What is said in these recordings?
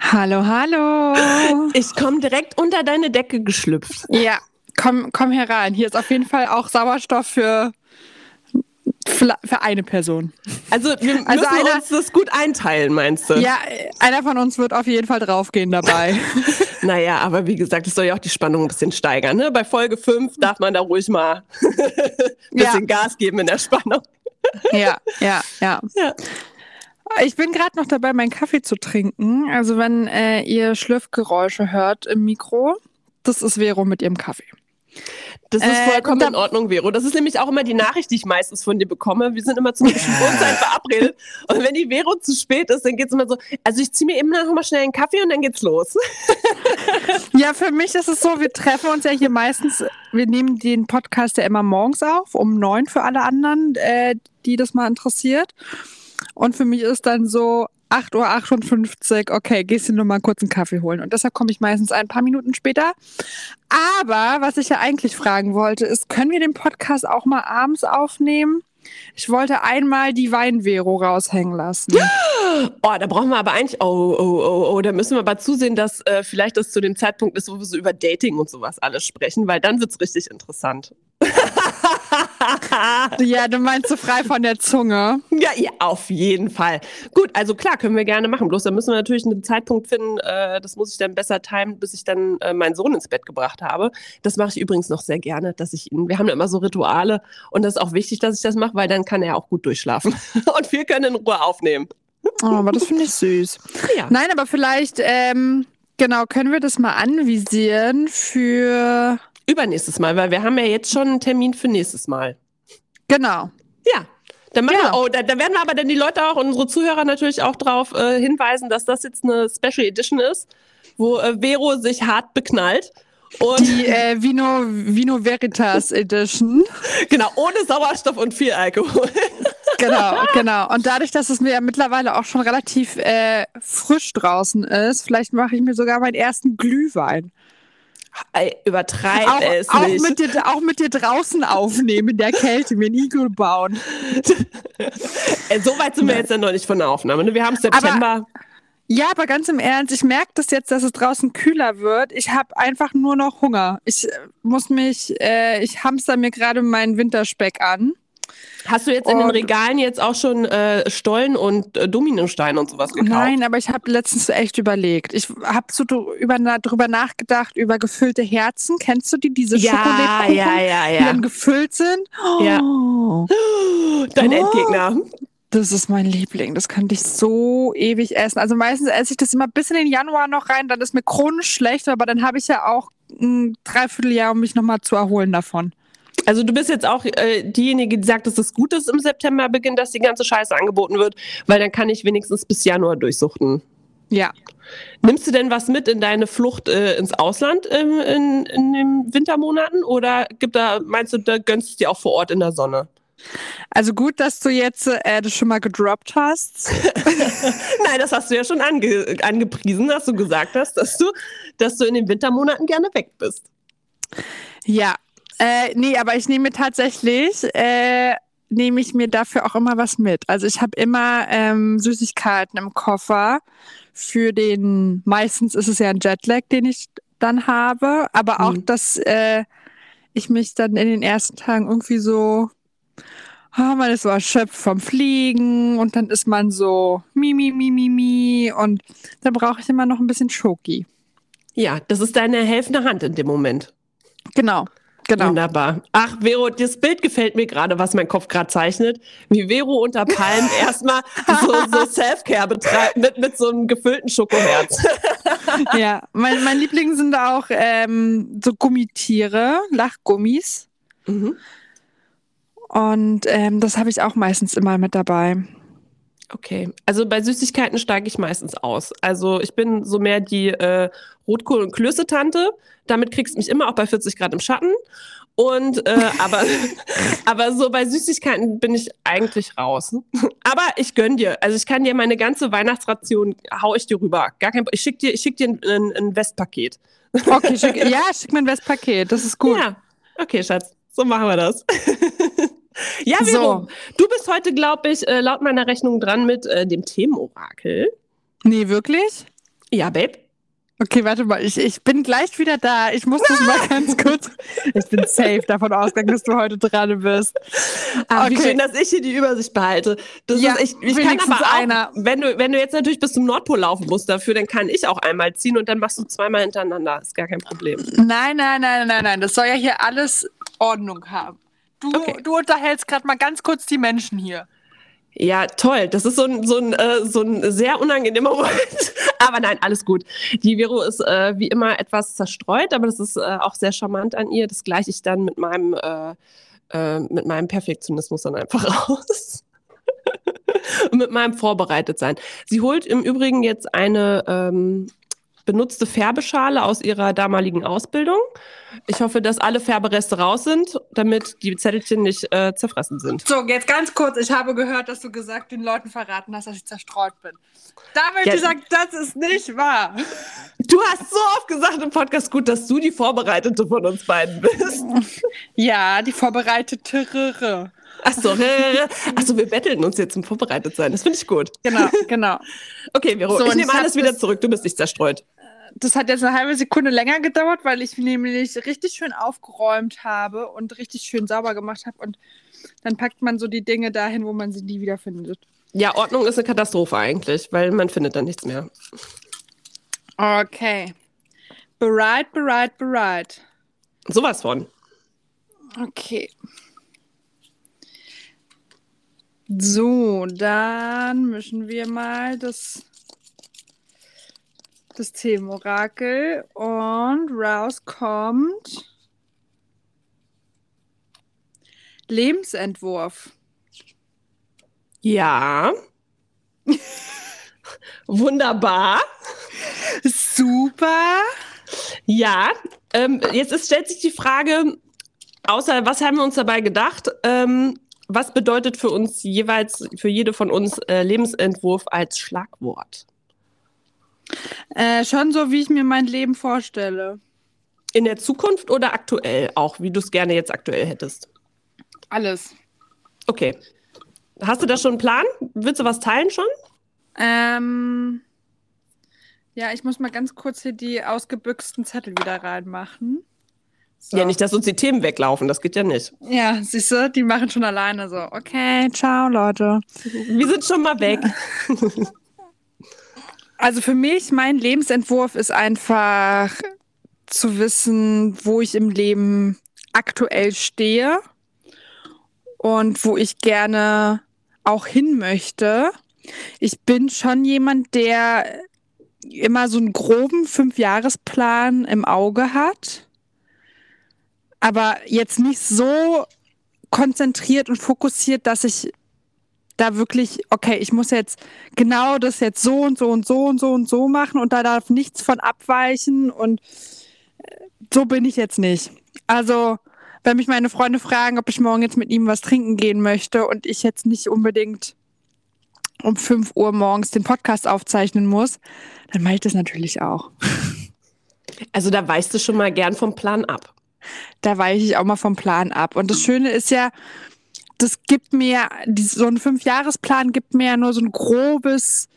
Hallo, hallo. Ich komme direkt unter deine Decke geschlüpft. Ja, komm, komm herein. Hier ist auf jeden Fall auch Sauerstoff für, für, eine Person. Also wir Also müssen einer- uns das gut einteilen, meinst du? Ja, einer von uns wird auf jeden Fall draufgehen dabei. Naja, aber wie gesagt, es soll ja auch die Spannung ein bisschen steigern. Ne? Bei Folge 5 darf man da ruhig mal ein bisschen Gas geben in der Spannung. ja, ja, ja. Ja. Ich bin gerade noch dabei, meinen Kaffee zu trinken. Also wenn äh, ihr Schlürfgeräusche hört im Mikro, das ist Vero mit ihrem Kaffee. Das ist Äh, vollkommen da- in Ordnung, Vero. Das ist nämlich auch immer die Nachricht, die ich meistens von dir bekomme. Wir sind immer zu einer Uhrzeit verabredet. Und wenn die Vero zu spät ist, dann geht's immer so, also ich ziehe mir eben noch mal schnell einen Kaffee und dann geht's los. Ja, für mich ist es so, wir treffen uns ja hier meistens, wir nehmen den Podcast ja immer morgens auf, um neun für alle anderen, äh, die das mal interessiert. Und für mich ist dann so 8.58 Uhr, okay, gehst du nur mal kurz einen Kaffee holen. Und deshalb komme ich meistens ein paar Minuten später. Aber was ich ja eigentlich fragen wollte, ist, können wir den Podcast auch mal abends aufnehmen? Ich wollte einmal die Weinvero raushängen lassen. Oh, da brauchen wir aber eigentlich, oh, oh, oh, oh, da müssen wir aber zusehen, dass äh, vielleicht das zu dem Zeitpunkt ist, wo wir so über Dating und sowas alles sprechen, weil dann wird's richtig interessant. Ja, du meinst so frei von der Zunge. Ja, ja, auf jeden Fall. Gut, also klar, können wir gerne machen. Bloß da müssen wir natürlich einen Zeitpunkt finden, äh, das muss ich dann besser timen, bis ich dann äh, meinen Sohn ins Bett gebracht habe. Das mache ich übrigens noch sehr gerne, dass ich ihn, wir haben ja immer so Rituale und das ist auch wichtig, dass ich das mache, weil dann kann er auch gut durchschlafen. und wir können in Ruhe aufnehmen. Oh, aber das finde ich süß. Ja. Nein, aber vielleicht, ähm, genau, können wir das mal anvisieren für, Übernächstes Mal, weil wir haben ja jetzt schon einen Termin für nächstes Mal. genau. Ja. Dann machen Ja. wir, oh, da, da werden wir aber dann die Leute auch, unsere Zuhörer natürlich auch darauf äh, hinweisen, dass das jetzt eine Special Edition ist, wo äh, Vero sich hart beknallt. Und Die äh, Vino, Vino Veritas Edition. genau, ohne Sauerstoff und viel Alkohol. Genau, genau. Und dadurch, dass es mir ja mittlerweile auch schon relativ äh, frisch draußen ist, vielleicht mache ich mir sogar meinen ersten Glühwein. Ey, Übertreib Auch, es auch, nicht. mit dir, auch mit dir draußen aufnehmen, in der Kälte, mir ein Igel bauen. Ey, so weit sind wir jetzt ja noch nicht von der Aufnahme. ne? Wir haben September. Ja, aber ganz im Ernst, ich merke das jetzt, dass es draußen kühler wird. Ich habe einfach nur noch Hunger. Ich äh, muss mich, äh, ich hamster mir gerade meinen Winterspeck an. Hast du jetzt in den Und- Regalen jetzt auch schon äh, Stollen und äh, Dominosteine und sowas gekauft? Nein, aber ich habe letztens echt überlegt. Ich habe so drüber, na, drüber nachgedacht, über gefüllte Herzen. Kennst du die, diese Ja, Schokolädkuchen, ja, ja, die ja. dann gefüllt sind? Ja. Oh, Dein Oh. Endgegner. das ist mein Liebling. Das könnte ich so ewig essen. Also meistens esse ich das immer bis in den Januar noch rein. Dann ist mir chronisch schlecht, aber dann habe ich ja auch ein Dreivierteljahr, um mich nochmal zu erholen davon. Also du bist jetzt auch äh, diejenige, die sagt, dass es gut ist im September beginnt, dass die ganze Scheiße angeboten wird, weil dann kann ich wenigstens bis Januar durchsuchten. Ja. Nimmst du denn was mit in deine Flucht äh, ins Ausland ähm, in, in den Wintermonaten oder gibt da, meinst du, da gönnst du es dir auch vor Ort in der Sonne? Also gut, dass du jetzt äh, das schon mal gedroppt hast. Nein, das hast du ja schon ange angepriesen, dass du gesagt hast, dass du, dass du in den Wintermonaten gerne weg bist. Ja. Äh, nee, aber ich nehme tatsächlich, äh, nehme ich mir dafür auch immer was mit. Also ich habe immer ähm, Süßigkeiten im Koffer für den, meistens ist es ja ein Jetlag, den ich dann habe, aber auch, Mhm. dass äh, ich mich dann in den ersten Tagen irgendwie so, ah, man ist so erschöpft vom Fliegen und dann ist man so mi, mi, mi, mi, mi und dann brauche ich immer noch ein bisschen Schoki. Ja, das ist deine helfende Hand in dem Moment. Genau, genau. Wunderbar. Ach, Vero, das Bild gefällt mir gerade, was mein Kopf gerade zeichnet. Wie Vero unter Palmen erstmal so, so Self-Care betreibt mit, mit so einem gefüllten Schokoherz. Ja, mein, mein Liebling sind auch ähm, so Gummitiere, Lachgummis. Mhm. Und ähm, das habe ich auch meistens immer mit dabei. Okay, also bei Süßigkeiten steige ich meistens aus. Also ich bin so mehr die äh, Rotkohl- und Klöße-Tante. Damit kriegst du mich immer auch bei 40 Grad im Schatten. Und äh, aber, aber so bei Süßigkeiten bin ich eigentlich raus. Aber ich gönn dir. Also ich kann dir meine ganze Weihnachtsration hau ich dir rüber. Gar kein, ich schick dir, ich schick dir ein, ein, ein Westpaket. Okay, schick, ja, schick mir ein Westpaket, das ist gut. Ja, okay, Schatz. So machen wir das. ja, So. Vero, du bist heute, glaube ich, äh, laut meiner Rechnung dran mit äh, dem Themenorakel. Nee, wirklich? Ja, Babe. Okay, warte mal, ich, ich bin gleich wieder da. Ich muss das mal ganz kurz. Ich bin safe davon ausgegangen, dass du heute dran bist. Ah, Wie schön, dass ich hier die Übersicht behalte. Das Ja, ist echt, ich kann aber auch, einer. wenn du, wenn du jetzt natürlich bis zum Nordpol laufen musst dafür, dann kann ich auch einmal ziehen und dann machst du zweimal hintereinander. Ist gar kein Problem. Nein, nein, nein, nein, nein. Das soll ja hier alles Ordnung haben. Du, Okay. du unterhältst gerade mal ganz kurz die Menschen hier. Ja, toll. Das ist so ein, so ein, äh, so ein sehr unangenehmer Moment. aber nein, alles gut. Die Vero ist äh, wie immer etwas zerstreut, aber das ist äh, auch sehr charmant an ihr. Das gleiche ich dann mit meinem, äh, äh, mit meinem Perfektionismus dann einfach aus. Und mit meinem Vorbereitetsein. Sie holt im Übrigen jetzt eine ähm, benutzte Färbeschale aus ihrer damaligen Ausbildung. Ich hoffe, dass alle Färbereste raus sind, damit die Zettelchen nicht äh, zerfressen sind. So, jetzt ganz kurz. Ich habe gehört, dass du gesagt den Leuten verraten hast, dass ich zerstreut bin. Da möchte Ja. ich sagen, das ist nicht wahr. Du hast so oft gesagt im Podcast, gut, dass du die Vorbereitete von uns beiden bist. Ja, die vorbereitete. Achso, achso, wir betteln uns jetzt zum Vorbereitetsein. Das finde ich gut. Genau, genau. Okay, Vero, So, ich nehme alles wieder zurück. Du bist nicht zerstreut. Das hat jetzt eine halbe Sekunde länger gedauert, weil ich nämlich richtig schön aufgeräumt habe und richtig schön sauber gemacht habe. Und dann packt man so die Dinge dahin, wo man sie nie wiederfindet. Ja, Ordnung ist eine Katastrophe eigentlich, weil man findet dann nichts mehr. Okay. Bereit, bereit, bereit. Sowas von. Okay. So, dann mischen wir mal das Systemorakel und raus kommt Lebensentwurf. Ja. Wunderbar. Super. Ja. Ähm, jetzt ist, stellt sich die Frage, außer was haben wir uns dabei gedacht? Ähm, was bedeutet für uns jeweils, für jede von uns äh, Lebensentwurf als Schlagwort? Äh, schon so, wie ich mir mein Leben vorstelle. In der Zukunft oder aktuell auch, wie du es gerne jetzt aktuell hättest? Alles. Okay. Hast du da schon einen Plan? Willst du was teilen schon? Ähm, ja, ich muss mal ganz kurz hier die ausgebüxten Zettel wieder reinmachen. So. Ja, nicht, dass uns die Themen weglaufen, das geht ja nicht. Ja, siehst du, die machen schon alleine so. Okay, ciao, Leute. Wir sind schon mal weg. Also für mich, mein Lebensentwurf ist einfach zu wissen, wo ich im Leben aktuell stehe und wo ich gerne auch hin möchte. Ich bin schon jemand, der immer so einen groben Fünfjahresplan im Auge hat, aber jetzt nicht so konzentriert und fokussiert, dass ich da wirklich, okay, ich muss jetzt genau das jetzt so und so und so und so und so machen und da darf nichts von abweichen und äh, so bin ich jetzt nicht. Also, wenn mich meine Freunde fragen, ob ich morgen jetzt mit ihm was trinken gehen möchte und ich jetzt nicht unbedingt um 5 Uhr morgens den Podcast aufzeichnen muss, dann mache ich das natürlich auch. Also da weichst du schon mal gern vom Plan ab. Da weiche ich auch mal vom Plan ab. Und das Schöne ist ja, das gibt mir, die- so ein Fünfjahresplan gibt mir ja nur so ein grobes,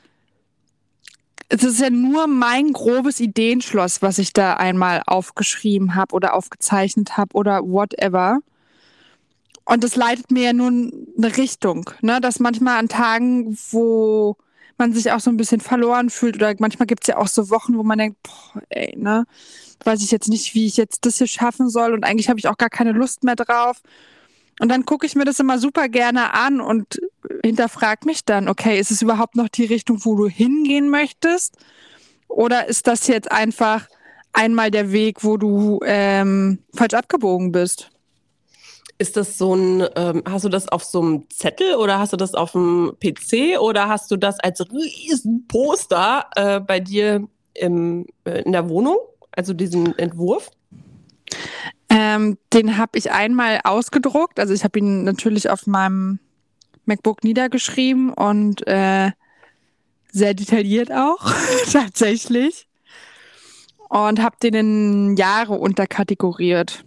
es ist ja nur mein grobes Ideenschloss, was ich da einmal aufgeschrieben habe oder aufgezeichnet habe oder whatever. Und das leitet mir ja nur eine Richtung, ne? Dass manchmal an Tagen, wo man sich auch so ein bisschen verloren fühlt oder manchmal gibt es ja auch so Wochen, wo man denkt, boah, ey, ne? Weiß ich jetzt nicht, wie ich jetzt das hier schaffen soll und eigentlich habe ich auch gar keine Lust mehr drauf. Und dann gucke ich mir das immer super gerne an und hinterfrag mich dann, okay, ist es überhaupt noch die Richtung, wo du hingehen möchtest? Oder ist das jetzt einfach einmal der Weg, wo du ähm, falsch abgebogen bist? Ist das so ein, ähm, hast du das auf so einem Zettel oder hast du das auf dem PC oder hast du das als riesen Poster äh, bei dir im, äh, in der Wohnung? Also diesen Entwurf? Ähm, den habe ich einmal ausgedruckt. Also ich habe ihn natürlich auf meinem MacBook niedergeschrieben und äh, sehr detailliert auch, tatsächlich. Und habe den in Jahre unterkategoriert.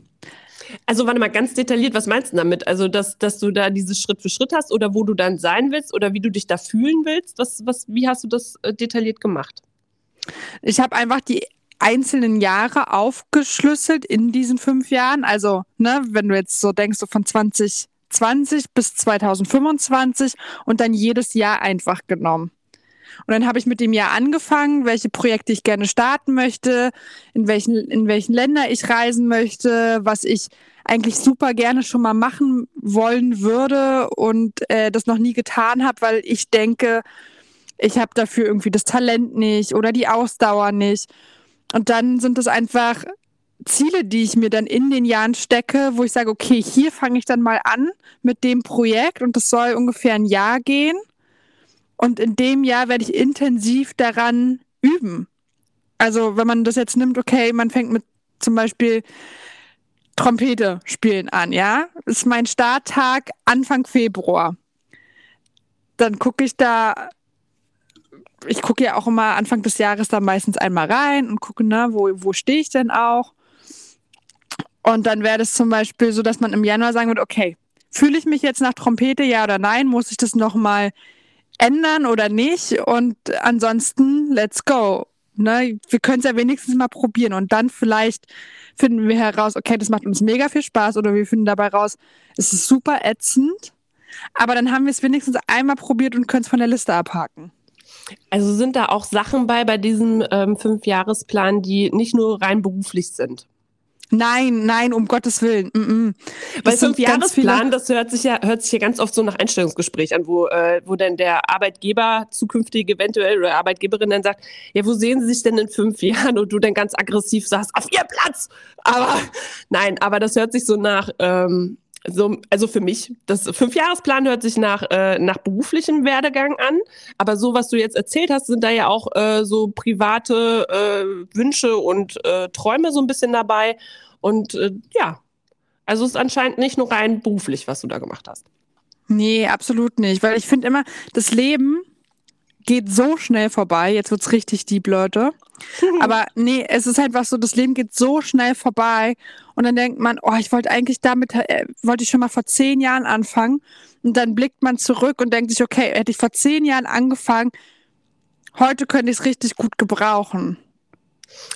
Also warte mal, ganz detailliert, was meinst du damit? Also, dass, dass du da dieses Schritt für Schritt hast oder wo du dann sein willst oder wie du dich da fühlen willst? Was, was, wie hast du das äh, detailliert gemacht? Ich habe einfach die einzelnen Jahre aufgeschlüsselt in diesen fünf Jahren. Also, ne, wenn du jetzt so denkst, so von 2020 bis 2025 und dann jedes Jahr einfach genommen. Und dann habe ich mit dem Jahr angefangen, welche Projekte ich gerne starten möchte, in welchen, in welchen Länder ich reisen möchte, was ich eigentlich super gerne schon mal machen wollen würde und äh, das noch nie getan habe, weil ich denke, ich habe dafür irgendwie das Talent nicht oder die Ausdauer nicht. Und dann sind es einfach Ziele, die ich mir dann in den Jahren stecke, wo ich sage, okay, hier fange ich dann mal an mit dem Projekt und das soll ungefähr ein Jahr gehen. Und in dem Jahr werde ich intensiv daran üben. Also wenn man das jetzt nimmt, okay, man fängt mit zum Beispiel Trompete spielen an, ja, ist mein Starttag Anfang Februar. Dann gucke ich da, ich gucke ja auch immer Anfang des Jahres da meistens einmal rein und gucke, na, wo, wo stehe ich denn auch? Und dann wäre es zum Beispiel so, dass man im Januar sagen würde, okay, fühle ich mich jetzt nach Trompete, ja oder nein? Muss ich das nochmal ändern oder nicht. Und ansonsten, let's go. Ne? Wir können es ja wenigstens mal probieren und dann vielleicht finden wir heraus, okay, das macht uns mega viel Spaß oder wir finden dabei raus, es ist super ätzend. Aber dann haben wir es wenigstens einmal probiert und können es von der Liste abhaken. Also sind da auch Sachen bei bei diesem ähm, Fünfjahresplan, die nicht nur rein beruflich sind? Nein, nein, um Gottes Willen. Mm -mm. Bei fünf Jahresplan, das hört sich ja hört sich ja ganz oft so nach Einstellungsgespräch an, wo äh, wo denn der Arbeitgeber zukünftig eventuell oder Arbeitgeberin dann sagt, ja, wo sehen Sie sich denn in fünf Jahren? Und du dann ganz aggressiv sagst, auf Ihr Platz. Aber nein, aber das hört sich so nach ähm, so, also für mich, das Fünfjahresplan hört sich nach, äh, nach beruflichem Werdegang an, aber so, was du jetzt erzählt hast, sind da ja auch äh, so private äh, Wünsche und äh, Träume so ein bisschen dabei. Und äh, ja, also es ist anscheinend nicht nur rein beruflich, was du da gemacht hast. Nee, absolut nicht, weil ich finde immer, das Leben geht so schnell vorbei. Jetzt wird's richtig deep, Leute. Aber nee, es ist einfach so, das Leben geht so schnell vorbei. Und dann denkt man, oh, ich wollte eigentlich damit, äh, wollte ich schon mal vor zehn Jahren anfangen. Und dann blickt man zurück und denkt sich, okay, hätte ich vor zehn Jahren angefangen, heute könnte ich es richtig gut gebrauchen.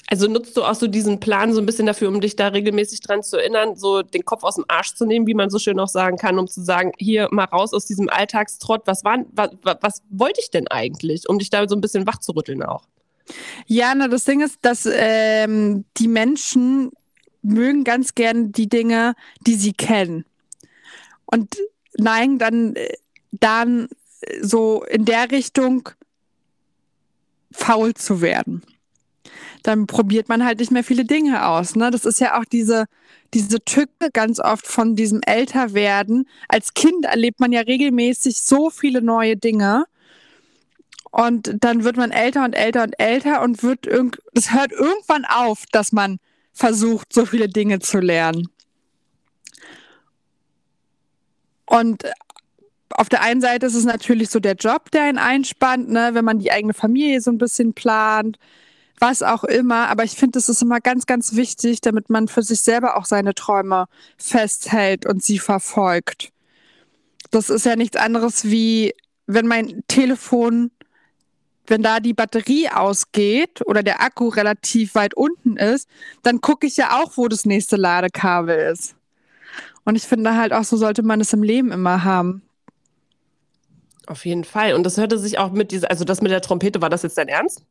Also nutzt du auch so diesen Plan so ein bisschen dafür, um dich da regelmäßig dran zu erinnern, so den Kopf aus dem Arsch zu nehmen, wie man so schön auch sagen kann, um zu sagen, hier mal raus aus diesem Alltagstrott, was war, was, was wollte ich denn eigentlich, um dich da so ein bisschen wach zu rütteln auch? Ja, na, das Ding ist, dass ähm, die Menschen mögen ganz gern die Dinge, die sie kennen. Und neigen dann, äh, dann so in der Richtung faul zu werden dann probiert man halt nicht mehr viele Dinge aus. Ne? Das ist ja auch diese, diese Tücke ganz oft von diesem Älterwerden. Als Kind erlebt man ja regelmäßig so viele neue Dinge. Und dann wird man älter und älter und älter und wird irgend, es hört irgendwann auf, dass man versucht, so viele Dinge zu lernen. Und auf der einen Seite ist es natürlich so der Job, der einen einspannt, ne, wenn man die eigene Familie so ein bisschen plant, was auch immer. Aber ich finde, das ist immer ganz, ganz wichtig, damit man für sich selber auch seine Träume festhält und sie verfolgt. Das ist ja nichts anderes wie, wenn mein Telefon, wenn da die Batterie ausgeht oder der Akku relativ weit unten ist, dann gucke ich ja auch, wo das nächste Ladekabel ist. Und ich finde halt auch, so sollte man es im Leben immer haben. Auf jeden Fall. Und das hörte sich auch mit dieser, also das mit der Trompete, war das jetzt dein Ernst?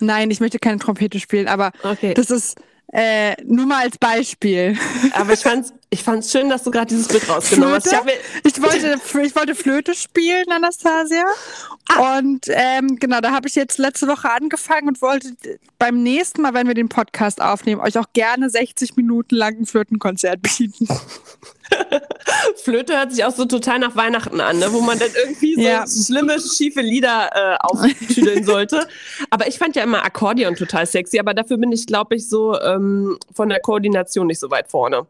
Nein, ich möchte keine Trompete spielen, aber okay. das ist äh, nur mal als Beispiel. Aber ich fand's, ich fand's schön, dass du gerade dieses Bild rausgenommen Flöte? hast. Ich, ich, wollte, ich wollte Flöte spielen, Anastasia. Ah. Und ähm, genau, da habe ich jetzt letzte Woche angefangen und wollte beim nächsten Mal, wenn wir den Podcast aufnehmen, euch auch gerne 60 Minuten lang ein Flötenkonzert bieten. Flöte hört sich auch so total nach Weihnachten an, ne? wo man dann irgendwie so ja. schlimme, schiefe Lieder äh, auftüdeln sollte. Aber ich fand ja immer Akkordeon total sexy, aber dafür bin ich, glaube ich, so ähm, von der Koordination nicht so weit vorne.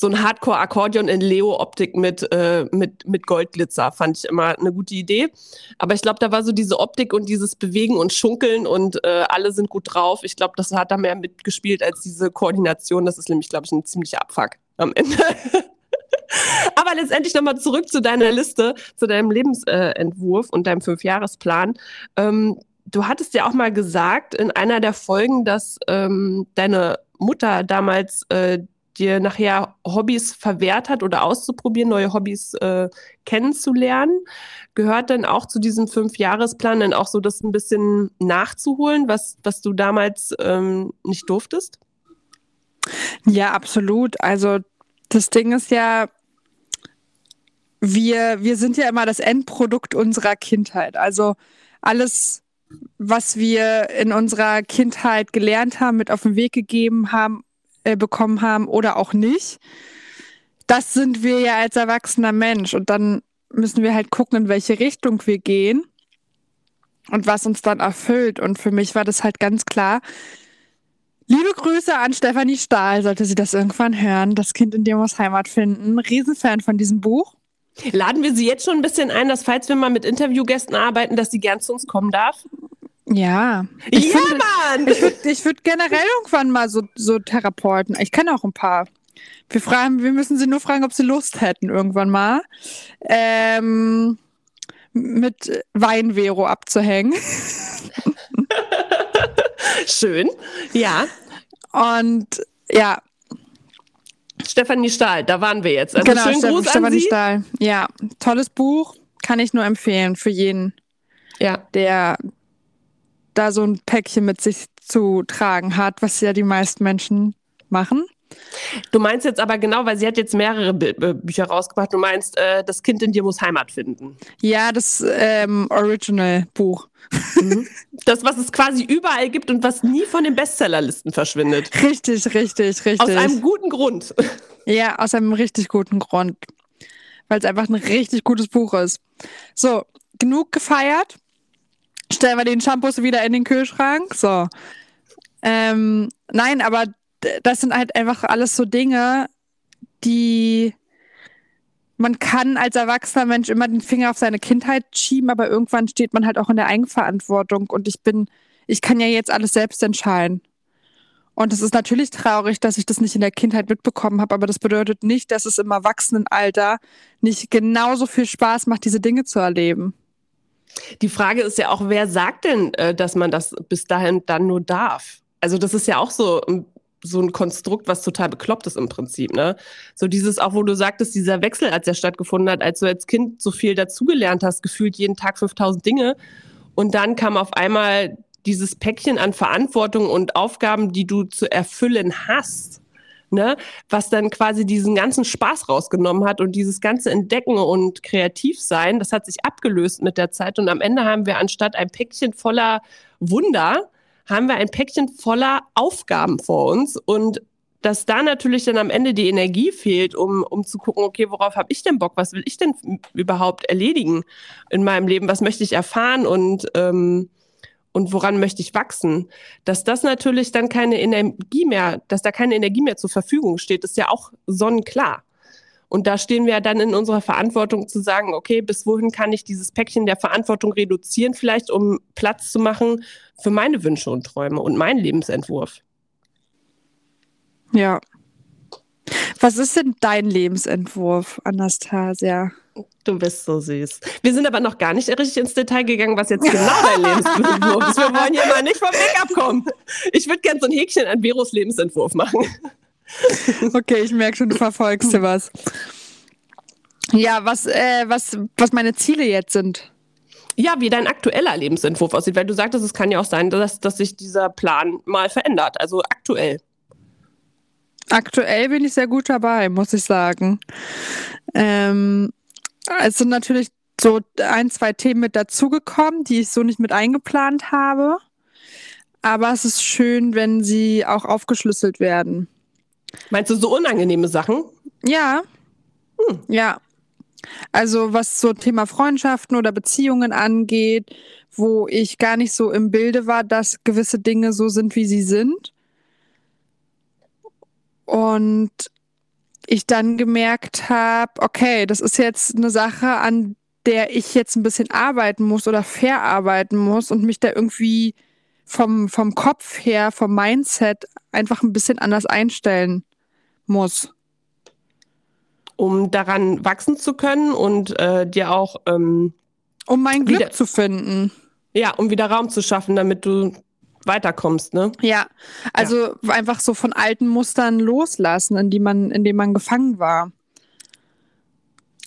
So ein Hardcore-Akkordeon in Leo-Optik mit, äh, mit, mit Goldglitzer. Fand ich immer eine gute Idee. Aber ich glaube, da war so diese Optik und dieses Bewegen und Schunkeln und äh, alle sind gut drauf. Ich glaube, das hat da mehr mitgespielt als diese Koordination. Das ist nämlich, glaube ich, ein ziemlicher Abfuck am Ende. Aber letztendlich nochmal zurück zu deiner Liste, zu deinem Lebensentwurf und deinem Fünfjahresplan. Ähm, du hattest ja auch mal gesagt in einer der Folgen, dass ähm, deine Mutter damals äh, dir nachher Hobbys verwehrt hat oder auszuprobieren, neue Hobbys äh, kennenzulernen. Gehört dann auch zu diesem Fünfjahresplan dann auch so das ein bisschen nachzuholen, was, was du damals ähm, nicht durftest? Ja, absolut. Also das Ding ist ja, wir, wir sind ja immer das Endprodukt unserer Kindheit. Also alles, was wir in unserer Kindheit gelernt haben, mit auf den Weg gegeben haben, äh, bekommen haben oder auch nicht, das sind wir ja als erwachsener Mensch. Und dann müssen wir halt gucken, in welche Richtung wir gehen und was uns dann erfüllt. Und für mich war das halt ganz klar. Liebe Grüße an Stefanie Stahl, sollte sie das irgendwann hören. Das Kind in dir muss Heimat finden. Riesenfan von diesem Buch. Laden wir sie jetzt schon ein bisschen ein, dass falls wir mal mit Interviewgästen arbeiten, dass sie gern zu uns kommen darf? Ja. Ich ja, finde, Mann! Ich würde würd generell irgendwann mal so, so Therapeuten. Ich kenne auch ein paar. Wir, fragen, wir müssen sie nur fragen, ob sie Lust hätten, irgendwann mal. Ähm, mit Weinvero abzuhängen. Schön, ja. Und ja, Stefanie Stahl, da waren wir jetzt. Also genau, schönen Steff Gruß Stefanie. Stahl. Ja, tolles Buch. Kann ich nur empfehlen für jeden, Ja. der da so ein Päckchen mit sich zu tragen hat, was ja die meisten Menschen machen. Du meinst jetzt aber genau, weil sie hat jetzt mehrere Bi äh, Bücher rausgebracht. Du meinst, äh, das Kind in dir muss Heimat finden. Ja, das ähm, Original-Buch. Das, was es quasi überall gibt und was nie von den Bestsellerlisten verschwindet. Richtig, richtig, richtig. Aus einem guten Grund. Ja, aus einem richtig guten Grund. Weil es einfach ein richtig gutes Buch ist. So, genug gefeiert. Stellen wir den Shampoos wieder in den Kühlschrank. So. Ähm, nein, aber das sind halt einfach alles so Dinge, die man kann als erwachsener Mensch immer den Finger auf seine Kindheit schieben, aber irgendwann steht man halt auch in der Eigenverantwortung und ich bin, ich kann ja jetzt alles selbst entscheiden. Und es ist natürlich traurig, dass ich das nicht in der Kindheit mitbekommen habe, aber das bedeutet nicht, dass es im Erwachsenenalter nicht genauso viel Spaß macht, diese Dinge zu erleben. Die Frage ist ja auch, wer sagt denn, äh, dass man das bis dahin dann nur darf? Also das ist ja auch so, ähm, so ein Konstrukt, was total bekloppt ist im Prinzip. Ne? So dieses auch, wo du sagtest, dieser Wechsel, als er stattgefunden hat, als du als Kind so viel dazugelernt hast, gefühlt jeden Tag 5000 Dinge. Und dann kam auf einmal dieses Päckchen an Verantwortung und Aufgaben, die du zu erfüllen hast. Ne, was dann quasi diesen ganzen Spaß rausgenommen hat und dieses ganze Entdecken und Kreativsein, das hat sich abgelöst mit der Zeit. Und am Ende haben wir anstatt ein Päckchen voller Wunder, haben wir ein Päckchen voller Aufgaben vor uns. Und dass da natürlich dann am Ende die Energie fehlt, um, um zu gucken, okay, worauf habe ich denn Bock, was will ich denn überhaupt erledigen in meinem Leben, was möchte ich erfahren? Und ähm, und woran möchte ich wachsen, dass das natürlich dann keine Energie mehr, dass da keine Energie mehr zur Verfügung steht, ist ja auch sonnenklar. Und da stehen wir ja dann in unserer Verantwortung zu sagen, okay, bis wohin kann ich dieses Päckchen der Verantwortung reduzieren, vielleicht um Platz zu machen für meine Wünsche und Träume und meinen Lebensentwurf. Ja. Was ist denn dein Lebensentwurf, Anastasia? Du bist so süß. Wir sind aber noch gar nicht richtig ins Detail gegangen, was jetzt genau dein Lebensentwurf ist. Wir wollen hier mal nicht vom Weg abkommen. Ich würde gerne so ein Häkchen an Veros Lebensentwurf machen. Okay, ich merke schon, du verfolgst dir was. Ja, was, äh, was, was meine Ziele jetzt sind. Ja, wie dein aktueller Lebensentwurf aussieht, weil du sagtest, es kann ja auch sein, dass, dass sich dieser Plan mal verändert. Also aktuell. Aktuell bin ich sehr gut dabei, muss ich sagen. Ähm, es sind natürlich so ein, zwei Themen mit dazugekommen, die ich so nicht mit eingeplant habe. Aber es ist schön, wenn sie auch aufgeschlüsselt werden. Meinst du so unangenehme Sachen? Ja. Hm. Ja. Also was so Thema Freundschaften oder Beziehungen angeht, wo ich gar nicht so im Bilde war, dass gewisse Dinge so sind, wie sie sind. Und ich dann gemerkt habe, okay, das ist jetzt eine Sache, an der ich jetzt ein bisschen arbeiten muss oder verarbeiten muss und mich da irgendwie vom, vom Kopf her, vom Mindset einfach ein bisschen anders einstellen muss. Um daran wachsen zu können und äh, dir auch. Ähm, um mein Glück zu finden. Ja, um wieder Raum zu schaffen, damit du weiterkommst, ne? Ja, also ja. einfach so von alten Mustern loslassen, in die man, in denen man gefangen war.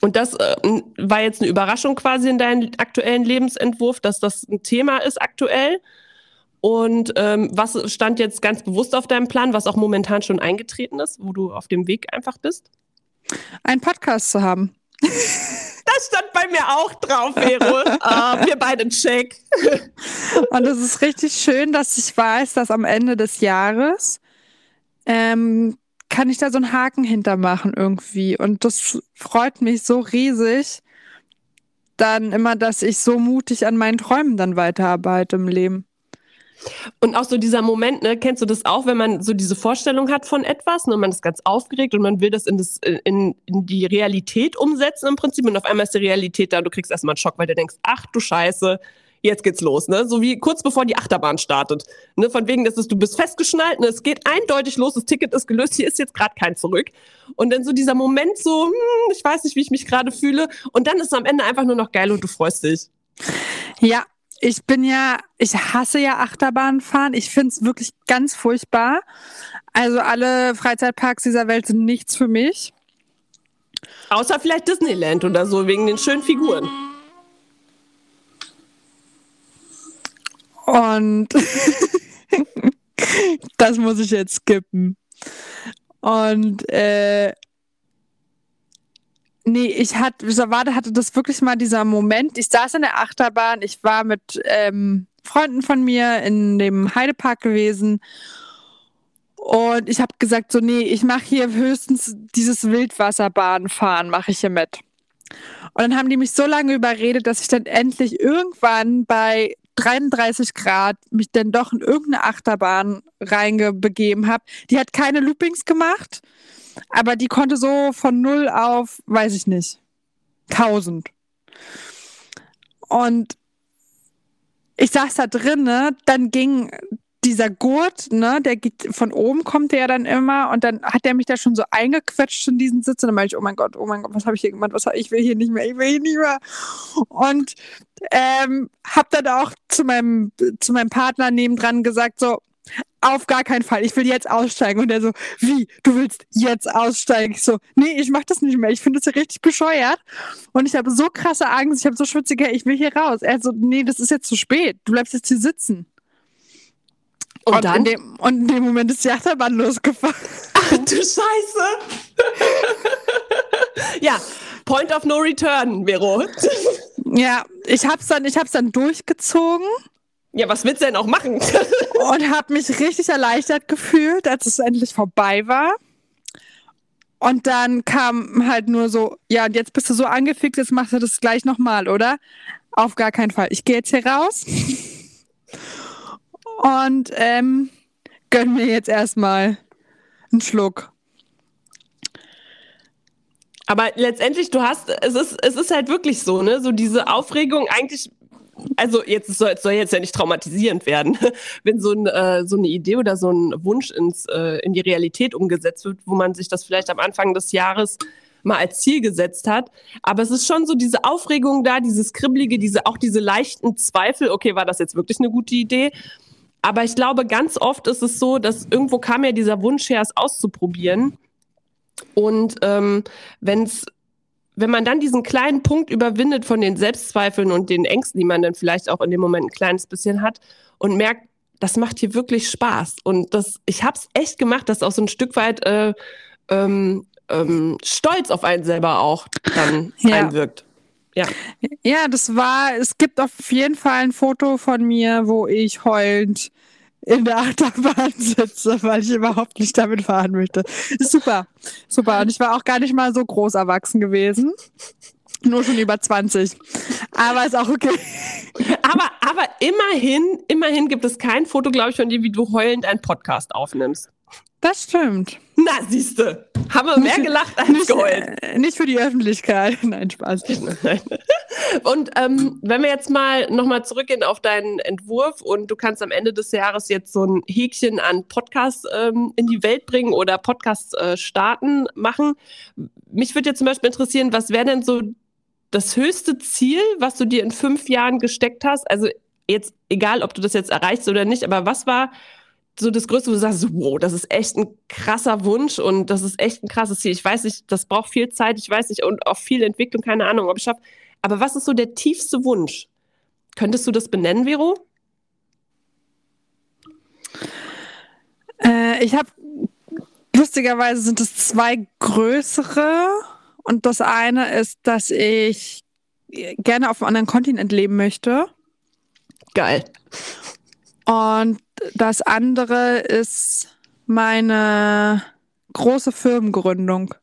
Und das äh, war jetzt eine Überraschung quasi in deinem aktuellen Lebensentwurf, dass das ein Thema ist aktuell. Und ähm, was stand jetzt ganz bewusst auf deinem Plan, was auch momentan schon eingetreten ist, wo du auf dem Weg einfach bist? Einen Podcast zu haben. Das stand bei mir auch drauf, Vero. uh, wir beide check. Und es ist richtig schön, dass ich weiß, dass am Ende des Jahres ähm, kann ich da so einen Haken hintermachen irgendwie. Und das freut mich so riesig, dann immer, dass ich so mutig an meinen Träumen dann weiterarbeite im Leben. Und auch so dieser Moment, ne, kennst du das auch, wenn man so diese Vorstellung hat von etwas ne, und man ist ganz aufgeregt und man will das in, das in, in die Realität umsetzen im Prinzip und auf einmal ist die Realität da und du kriegst erstmal einen Schock, weil du denkst, ach du Scheiße, jetzt geht's los, ne? So wie kurz bevor die Achterbahn startet. Ne? Von wegen, dass es, du bist festgeschnallt, ne? es geht eindeutig los, das Ticket ist gelöst, hier ist jetzt gerade kein Zurück. Und dann so dieser Moment so, hm, ich weiß nicht, wie ich mich gerade fühle. Und dann ist es am Ende einfach nur noch geil und du freust dich. Ja, ich bin ja, ich hasse ja Achterbahnfahren. Ich finde es wirklich ganz furchtbar. Also alle Freizeitparks dieser Welt sind nichts für mich. Außer vielleicht Disneyland oder so, wegen den schönen Figuren. Und das muss ich jetzt skippen. Und äh, nee, ich hatte, Savade hatte das wirklich mal dieser Moment. Ich saß in der Achterbahn, ich war mit ähm, Freunden von mir in dem Heidepark gewesen. Und ich habe gesagt, so, nee, ich mache hier höchstens dieses Wildwasserbahnfahren, mache ich hier mit. Und dann haben die mich so lange überredet, dass ich dann endlich irgendwann bei 33 Grad mich dann doch in irgendeine Achterbahn reingebegeben habe. Die hat keine Loopings gemacht, aber die konnte so von null auf, weiß ich nicht, 1000. Und ich saß da drin, ne, dann ging dieser Gurt, ne, der geht von oben kommt der ja dann immer und dann hat der mich da schon so eingequetscht in diesen Sitz und dann meinte ich, oh mein Gott, oh mein Gott, was habe ich hier gemacht? Was ich will hier nicht mehr, ich will hier nicht mehr. Und ähm, hab dann auch zu meinem zu meinem Partner nebendran gesagt so auf gar keinen Fall, ich will jetzt aussteigen. Und er so, wie, du willst jetzt aussteigen? Ich so, nee, ich mach das nicht mehr. Ich finde das ja richtig bescheuert. Und ich habe so krasse Angst, ich habe so schwitzige, ich will hier raus. Er so, nee, das ist jetzt zu spät. Du bleibst jetzt hier sitzen. Und, und, dann? In dem, und in dem Moment ist die Achterbahn losgefahren. Ach du Scheiße! ja, Point of No Return, Vero. ja, ich hab's dann, ich hab's dann durchgezogen. Ja, was willst du denn auch machen? und habe mich richtig erleichtert gefühlt, als es endlich vorbei war. Und dann kam halt nur so, ja, und jetzt bist du so angefixt, jetzt machst du das gleich nochmal, oder? Auf gar keinen Fall. Ich gehe jetzt hier raus und ähm, gönn mir jetzt erstmal einen Schluck. Aber letztendlich, du hast, es ist, es ist halt wirklich so, ne? So diese Aufregung, eigentlich, also jetzt es soll, es soll jetzt ja nicht traumatisierend werden, wenn so, ein, äh, so eine Idee oder so ein Wunsch ins, äh, in die Realität umgesetzt wird, wo man sich das vielleicht am Anfang des Jahres mal als Ziel gesetzt hat. Aber es ist schon so diese Aufregung da, dieses Kribbelige, diese, auch diese leichten Zweifel, okay, war das jetzt wirklich eine gute Idee? Aber ich glaube, ganz oft ist es so, dass irgendwo kam ja dieser Wunsch her, es auszuprobieren. Und ähm, wenn's, wenn man dann diesen kleinen Punkt überwindet von den Selbstzweifeln und den Ängsten, die man dann vielleicht auch in dem Moment ein kleines bisschen hat und merkt, das macht hier wirklich Spaß. Und das, ich habe es echt gemacht, dass auch so ein Stück weit äh, ähm, ähm, Stolz auf einen selber auch dann ja. einwirkt. Ja. Ja, das war, es gibt auf jeden Fall ein Foto von mir, wo ich heulend in der Achterbahn sitze, weil ich überhaupt nicht damit fahren möchte. Super, super. Und ich war auch gar nicht mal so groß erwachsen gewesen. Nur schon über 20. Aber ist auch okay. Aber, aber immerhin, immerhin gibt es kein Foto, glaube ich, von dir, wie du heulend einen Podcast aufnimmst. Das stimmt. Na, siehste, haben wir mehr gelacht als nicht, geheult. äh, nicht für die Öffentlichkeit. Nein, Spaß. Und ähm, wenn wir jetzt mal nochmal zurückgehen auf deinen Entwurf und du kannst am Ende des Jahres jetzt so ein Häkchen an Podcasts ähm, in die Welt bringen oder Podcasts äh, starten machen. Mich würde jetzt zum Beispiel interessieren, was wäre denn so das höchste Ziel, was du dir in fünf Jahren gesteckt hast? Also jetzt egal, ob du das jetzt erreichst oder nicht, aber was war so das Größte, wo du sagst, wow, das ist echt ein krasser Wunsch und das ist echt ein krasses Ziel. Ich weiß nicht, das braucht viel Zeit, ich weiß nicht, und auch viel Entwicklung, keine Ahnung, ob ich schaffe. Aber was ist so der tiefste Wunsch? Könntest du das benennen, Vero? Äh, ich habe, lustigerweise sind es zwei größere. Und das eine ist, dass ich gerne auf einem anderen Kontinent leben möchte. Geil. Und das andere ist meine große Firmengründung.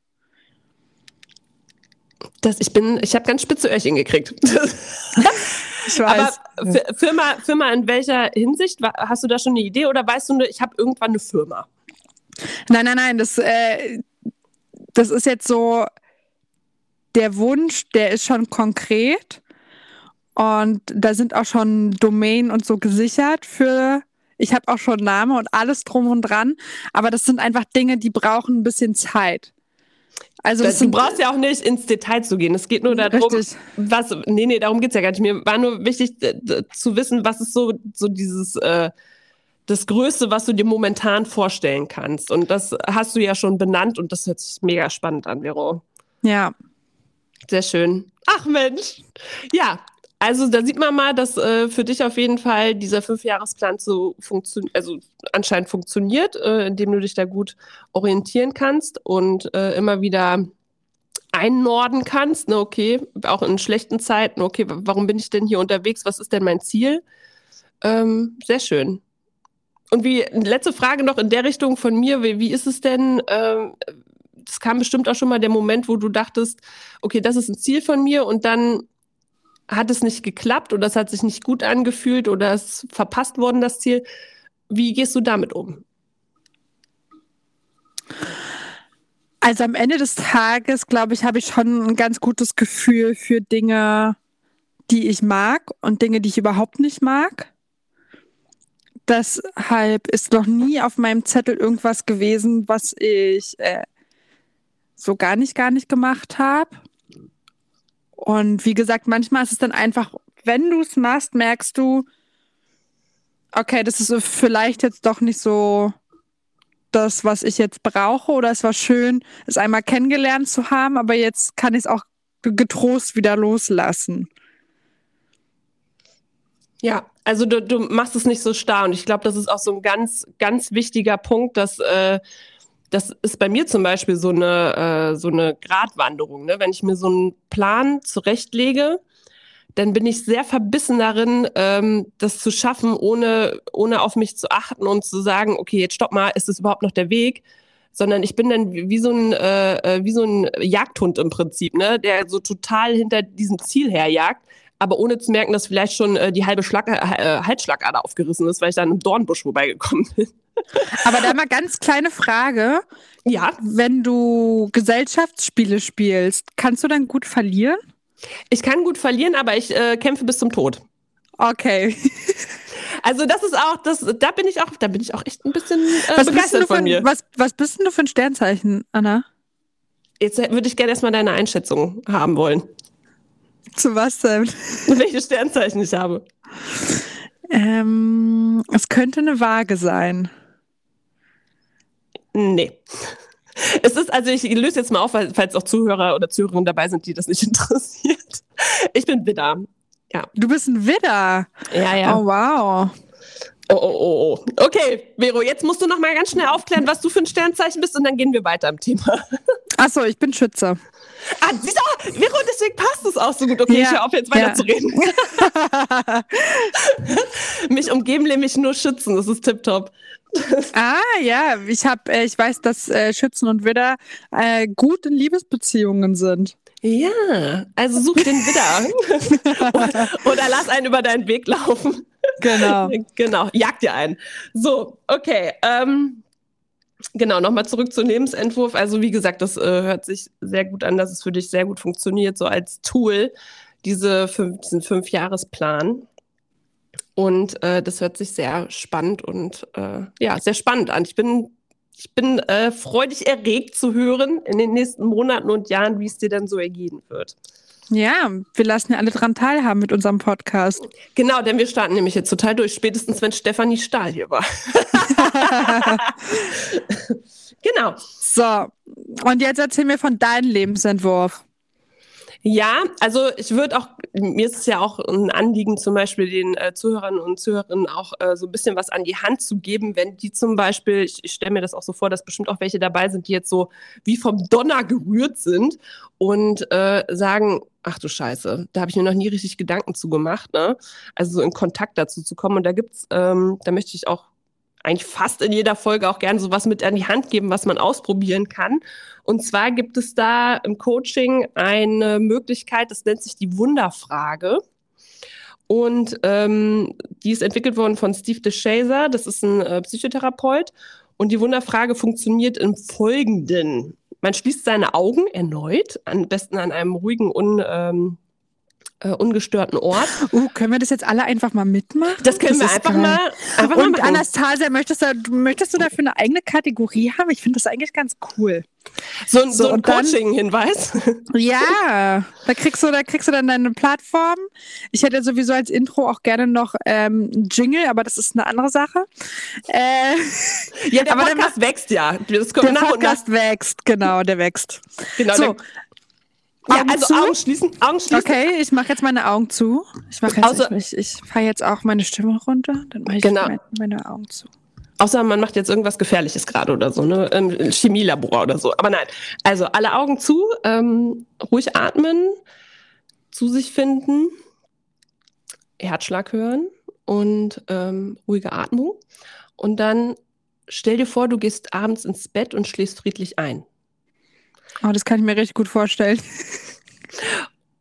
Das, ich bin, ich habe ganz spitze Öhrchen gekriegt. Ich weiß. Aber Firma, Firma in welcher Hinsicht? Hast du da schon eine Idee oder weißt du, nur, ich habe irgendwann eine Firma? Nein, nein, nein, das, äh, das ist jetzt so, der Wunsch, der ist schon konkret. Und da sind auch schon Domain und so gesichert für. Ich habe auch schon Name und alles drum und dran. Aber das sind einfach Dinge, die brauchen ein bisschen Zeit. Also das du brauchst ja auch nicht ins Detail zu gehen. Es geht nur darum, Richtig. was. Nee, nee, darum geht's ja gar nicht. Mir war nur wichtig d- zu wissen, was ist so, so dieses äh, das Größte, was du dir momentan vorstellen kannst. Und das hast du ja schon benannt und das hört sich mega spannend an, Vero. Ja. Sehr schön. Ach Mensch. Ja, also da sieht man mal, dass äh, für dich auf jeden Fall dieser Fünfjahresplan so funktioniert, also anscheinend funktioniert, äh, indem du dich da gut orientieren kannst und äh, immer wieder einnorden kannst. Ne, okay, auch in schlechten Zeiten. Okay, wa- warum bin ich denn hier unterwegs? Was ist denn mein Ziel? Ähm, sehr schön. Und wie letzte Frage noch in der Richtung von mir, wie, wie ist es denn? Ähm, es kam bestimmt auch schon mal der Moment, wo du dachtest, okay, das ist ein Ziel von mir und dann hat es nicht geklappt oder es hat sich nicht gut angefühlt oder es ist verpasst worden, das Ziel. Wie gehst du damit um? Also am Ende des Tages, glaube ich, habe ich schon ein ganz gutes Gefühl für Dinge, die ich mag und Dinge, die ich überhaupt nicht mag. Deshalb ist noch nie auf meinem Zettel irgendwas gewesen, was ich äh, so gar nicht, gar nicht gemacht habe. Und wie gesagt, manchmal ist es dann einfach, wenn du es machst, merkst du, okay, das ist vielleicht jetzt doch nicht so das, was ich jetzt brauche, oder es war schön, es einmal kennengelernt zu haben, aber jetzt kann ich es auch getrost wieder loslassen. Ja, also du, du machst es nicht so starr und ich glaube, das ist auch so ein ganz, ganz wichtiger Punkt, dass äh, das ist bei mir zum Beispiel so eine, äh, so eine Gratwanderung. Ne? Wenn ich mir so einen Plan zurechtlege, dann bin ich sehr verbissen darin, ähm, das zu schaffen, ohne, ohne auf mich zu achten und zu sagen, okay, jetzt stopp mal, ist das überhaupt noch der Weg? Sondern ich bin dann wie so ein, äh, äh, wie so ein Jagdhund im Prinzip, ne? der so total hinter diesem Ziel herjagt, aber ohne zu merken, dass vielleicht schon äh, die halbe Schlag äh, Halsschlagader aufgerissen ist, weil ich dann im Dornbusch vorbeigekommen bin. Aber da mal ganz kleine Frage. Ja, Wenn du Gesellschaftsspiele spielst, kannst du dann gut verlieren? ich kann gut verlieren, aber ich äh, kämpfe bis zum Tod. Okay. Also das ist auch, das, da bin ich auch, da bin ich auch echt ein bisschen äh, Was begeistert du für, von mir. was, was bist denn du für ein Sternzeichen, Anna? Jetzt würde ich gerne erstmal deine Einschätzung haben wollen, Zu was denn? welche Sternzeichen ich habe. Ähm, es könnte eine Waage sein. Nee. Es ist, also ich löse jetzt mal auf, falls auch Zuhörer oder Zuhörerinnen dabei sind, die das nicht interessiert. Ich bin Widder. Du bist ein Widder. Ja, ja. Oh, wow. Oh, oh, oh, oh. Okay, Vero, jetzt musst du noch mal ganz schnell aufklären, was du für ein Sternzeichen bist und dann gehen wir weiter im Thema. Achso, ich bin Schütze. Ah, siehst du, Vero, deswegen passt es auch so gut. Okay, Ja, ich höre auf, jetzt weiter ja. zu reden. Mich umgeben nämlich nur Schützen, das ist tipptopp. Ah, ja, ich hab, äh, ich weiß, dass äh, Schützen und Widder äh, gut in Liebesbeziehungen sind. Ja, also such den Widder. oder, oder lass einen über deinen Weg laufen. Genau. Genau, jag dir einen. So, okay. Ähm, Genau, nochmal zurück zum Lebensentwurf. Also wie gesagt, das äh, hört sich sehr gut an, dass es für dich sehr gut funktioniert, so als Tool, diese fünf, diesen Fünfjahresplan. Und äh, das hört sich sehr spannend und äh, ja, sehr spannend an. Ich bin, ich bin äh, freudig erregt zu hören in den nächsten Monaten und Jahren, wie es dir dann so ergehen wird. Ja, wir lassen ja alle dran teilhaben mit unserem Podcast. Genau, denn wir starten nämlich jetzt total durch, spätestens wenn Stefanie Stahl hier war. genau. So, und jetzt erzähl mir von deinem Lebensentwurf. Ja, also ich würde auch, mir ist es ja auch ein Anliegen, zum Beispiel den äh, Zuhörern und Zuhörerinnen auch äh, so ein bisschen was an die Hand zu geben, wenn die zum Beispiel, ich, ich stelle mir das auch so vor, dass bestimmt auch welche dabei sind, die jetzt so wie vom Donner gerührt sind und äh, sagen, ach du Scheiße, da habe ich mir noch nie richtig Gedanken zu gemacht, ne? Also so in Kontakt dazu zu kommen. Und da gibt's, ähm, da möchte ich auch eigentlich fast in jeder Folge auch gerne sowas mit an die Hand geben, was man ausprobieren kann. Und zwar gibt es da im Coaching eine Möglichkeit, das nennt sich die Wunderfrage. Und ähm, die ist entwickelt worden von Steve DeShazer, das ist ein äh, Psychotherapeut. Und die Wunderfrage funktioniert im Folgenden. Man schließt seine Augen erneut, am besten an einem ruhigen, un, ähm, äh, ungestörten Ort. Uh, können wir das jetzt alle einfach mal mitmachen? Das können das wir einfach geil. mal. Einfach Und mal Anastasia, möchtest du, möchtest du dafür eine eigene Kategorie haben? Ich finde das eigentlich ganz cool. So, so, so ein Coaching-Hinweis. Ja, da kriegst du, da kriegst du dann deine Plattform. Ich hätte sowieso als Intro auch gerne noch ähm, Jingle, aber das ist eine andere Sache. Äh, ja, der aber Podcast der, wächst ja. Der Podcast wächst, genau, der wächst. Genau. So, ja, also zu? Augen schließen, Augen schließen. Okay, ich mache jetzt meine Augen zu. Ich mache jetzt, Außer, ich, ich fahre jetzt auch meine Stimme runter, dann mache ich genau. meine, meine Augen zu. Außer man macht jetzt irgendwas Gefährliches gerade oder so, ne? Im Chemielabor oder so. Aber nein. Also alle Augen zu, ähm, ruhig atmen, zu sich finden, Herzschlag hören und ähm, ruhige Atmung. Und dann stell dir vor, du gehst abends ins Bett und schläfst friedlich ein. Oh, das kann ich mir richtig gut vorstellen.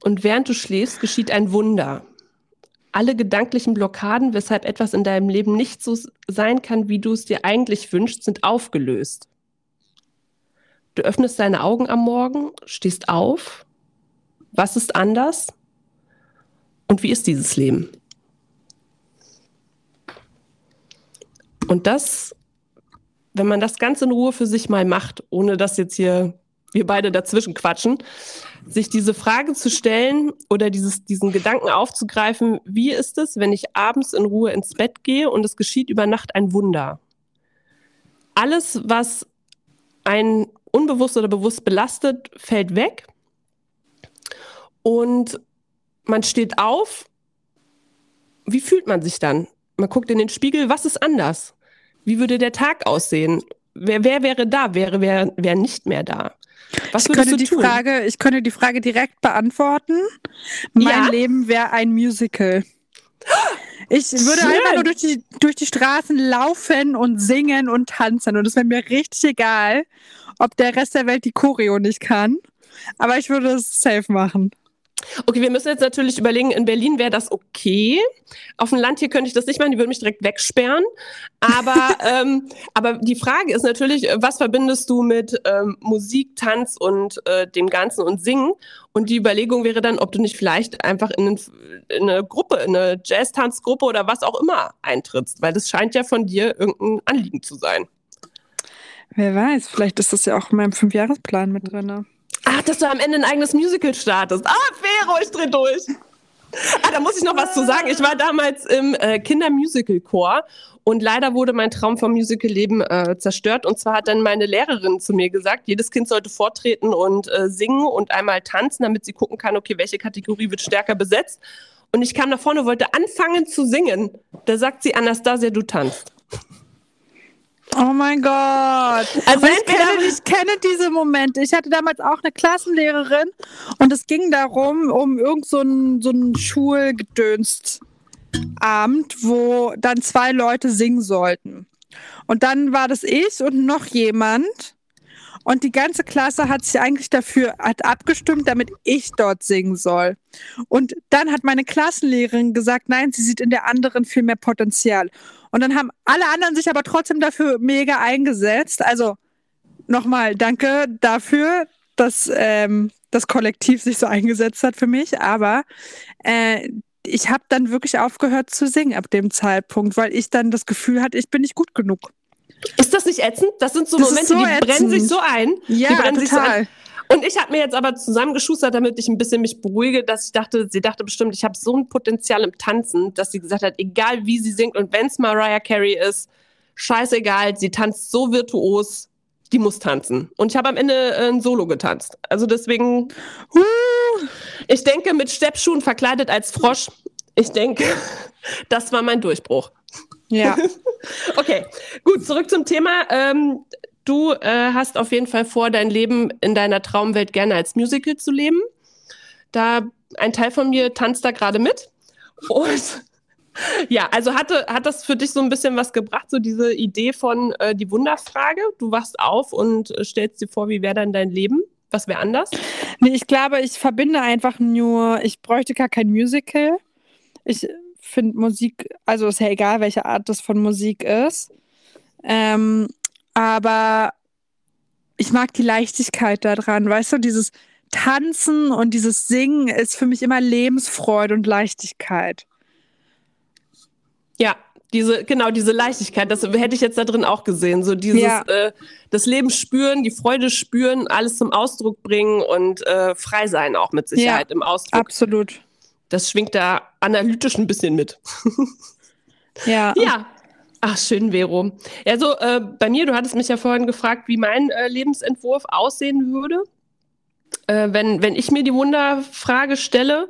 Und während du schläfst, geschieht ein Wunder. Alle gedanklichen Blockaden, weshalb etwas in deinem Leben nicht so sein kann, wie du es dir eigentlich wünschst, sind aufgelöst. Du öffnest deine Augen am Morgen, stehst auf. Was ist anders? Und wie ist dieses Leben? Und das, wenn man das ganz in Ruhe für sich mal macht, ohne dass jetzt hier wir beide dazwischen quatschen, sich diese Frage zu stellen oder dieses, diesen Gedanken aufzugreifen, wie ist es, wenn ich abends in Ruhe ins Bett gehe und es geschieht über Nacht ein Wunder? Alles, was ein unbewusst oder bewusst belastet, fällt weg und man steht auf. Wie fühlt man sich dann? Man guckt in den Spiegel, was ist anders? Wie würde der Tag aussehen? Wer, wer wäre da? Wer wäre wer nicht mehr da? Was ich könnte die tun? Frage, ich könnte die Frage direkt beantworten. Mein ja? Leben wäre ein Musical. Ich würde Schön. einfach nur durch die, durch die Straßen laufen und singen und tanzen. Und es wäre mir richtig egal, ob der Rest der Welt die Choreo nicht kann. Aber ich würde es safe machen. Okay, wir müssen jetzt natürlich überlegen, in Berlin wäre das okay. Auf dem Land hier könnte ich das nicht machen, die würden mich direkt wegsperren. Aber, ähm, aber die Frage ist natürlich, was verbindest du mit ähm, Musik, Tanz und äh, dem Ganzen und Singen? Und die Überlegung wäre dann, ob du nicht vielleicht einfach in, in eine Gruppe, in eine Jazz-Tanzgruppe oder was auch immer eintrittst, weil das scheint ja von dir irgendein Anliegen zu sein. Wer weiß, vielleicht ist das ja auch in meinem Fünfjahresplan mit drin. Ach, dass du am Ende ein eigenes Musical startest. Ah, Vero, ich dreh durch. Ah, da muss ich noch was zu sagen. Ich war damals im äh, Kindermusical-Chor und leider wurde mein Traum vom Musical-Leben äh, zerstört. Und zwar hat dann meine Lehrerin zu mir gesagt, jedes Kind sollte vortreten und äh, singen und einmal tanzen, damit sie gucken kann, okay, welche Kategorie wird stärker besetzt. Und ich kam nach vorne, wollte anfangen zu singen. Da sagt sie, Anastasia, du tanzt. Oh mein Gott. Also ich kenne, ich kenne diese Momente. Ich hatte damals auch eine Klassenlehrerin und es ging darum, um irgend so ein, so Schulgedönst wo dann zwei Leute singen sollten. Und dann war das ich und noch jemand. Und die ganze Klasse hat sich eigentlich dafür hat abgestimmt, damit ich dort singen soll. Und dann hat meine Klassenlehrerin gesagt, nein, sie sieht in der anderen viel mehr Potenzial. Und dann haben alle anderen sich aber trotzdem dafür mega eingesetzt. Also nochmal danke dafür, dass ähm, das Kollektiv sich so eingesetzt hat für mich. Aber äh, ich habe dann wirklich aufgehört zu singen ab dem Zeitpunkt, weil ich dann das Gefühl hatte, ich bin nicht gut genug. Ist das nicht ätzend? Das sind so das Momente, so die ätzend. brennen sich so ein. Ja, total. Sich so ein. Und ich habe mir jetzt aber zusammengeschustert, damit ich ein bisschen mich beruhige, dass ich dachte, sie dachte bestimmt, ich habe so ein Potenzial im Tanzen, dass sie gesagt hat, egal wie sie singt und wenn es Mariah Carey ist, scheißegal, sie tanzt so virtuos, die muss tanzen. Und ich habe am Ende äh, ein Solo getanzt. Also deswegen, ich denke, mit Steppschuhen verkleidet als Frosch, ich denke, das war mein Durchbruch. Ja. okay, gut, zurück zum Thema. Ähm, du äh, hast auf jeden Fall vor, dein Leben in deiner Traumwelt gerne als Musical zu leben. Da ein Teil von mir tanzt da gerade mit. Und ja, also hatte, hat das für dich so ein bisschen was gebracht, so diese Idee von äh, die Wunderfrage? Du wachst auf und äh, stellst dir vor, wie wäre dann dein Leben? Was wäre anders? Nee, ich glaube, ich verbinde einfach nur, ich bräuchte gar kein Musical. Ich finde Musik, also ist ja egal, welche Art das von Musik ist. Ähm, aber ich mag die Leichtigkeit daran, weißt du, dieses Tanzen und dieses Singen ist für mich immer Lebensfreude und Leichtigkeit. Ja, diese, genau, diese Leichtigkeit, das hätte ich jetzt da drin auch gesehen. So dieses, ja. äh, das Leben spüren, die Freude spüren, alles zum Ausdruck bringen und äh, frei sein auch mit Sicherheit ja, im Ausdruck. Absolut. Das schwingt da analytisch ein bisschen mit. ja. Ja. Ach, schön, Vero. Also äh, bei mir, du hattest mich ja vorhin gefragt, wie mein äh, Lebensentwurf aussehen würde, äh, wenn, wenn ich mir die Wunderfrage stelle.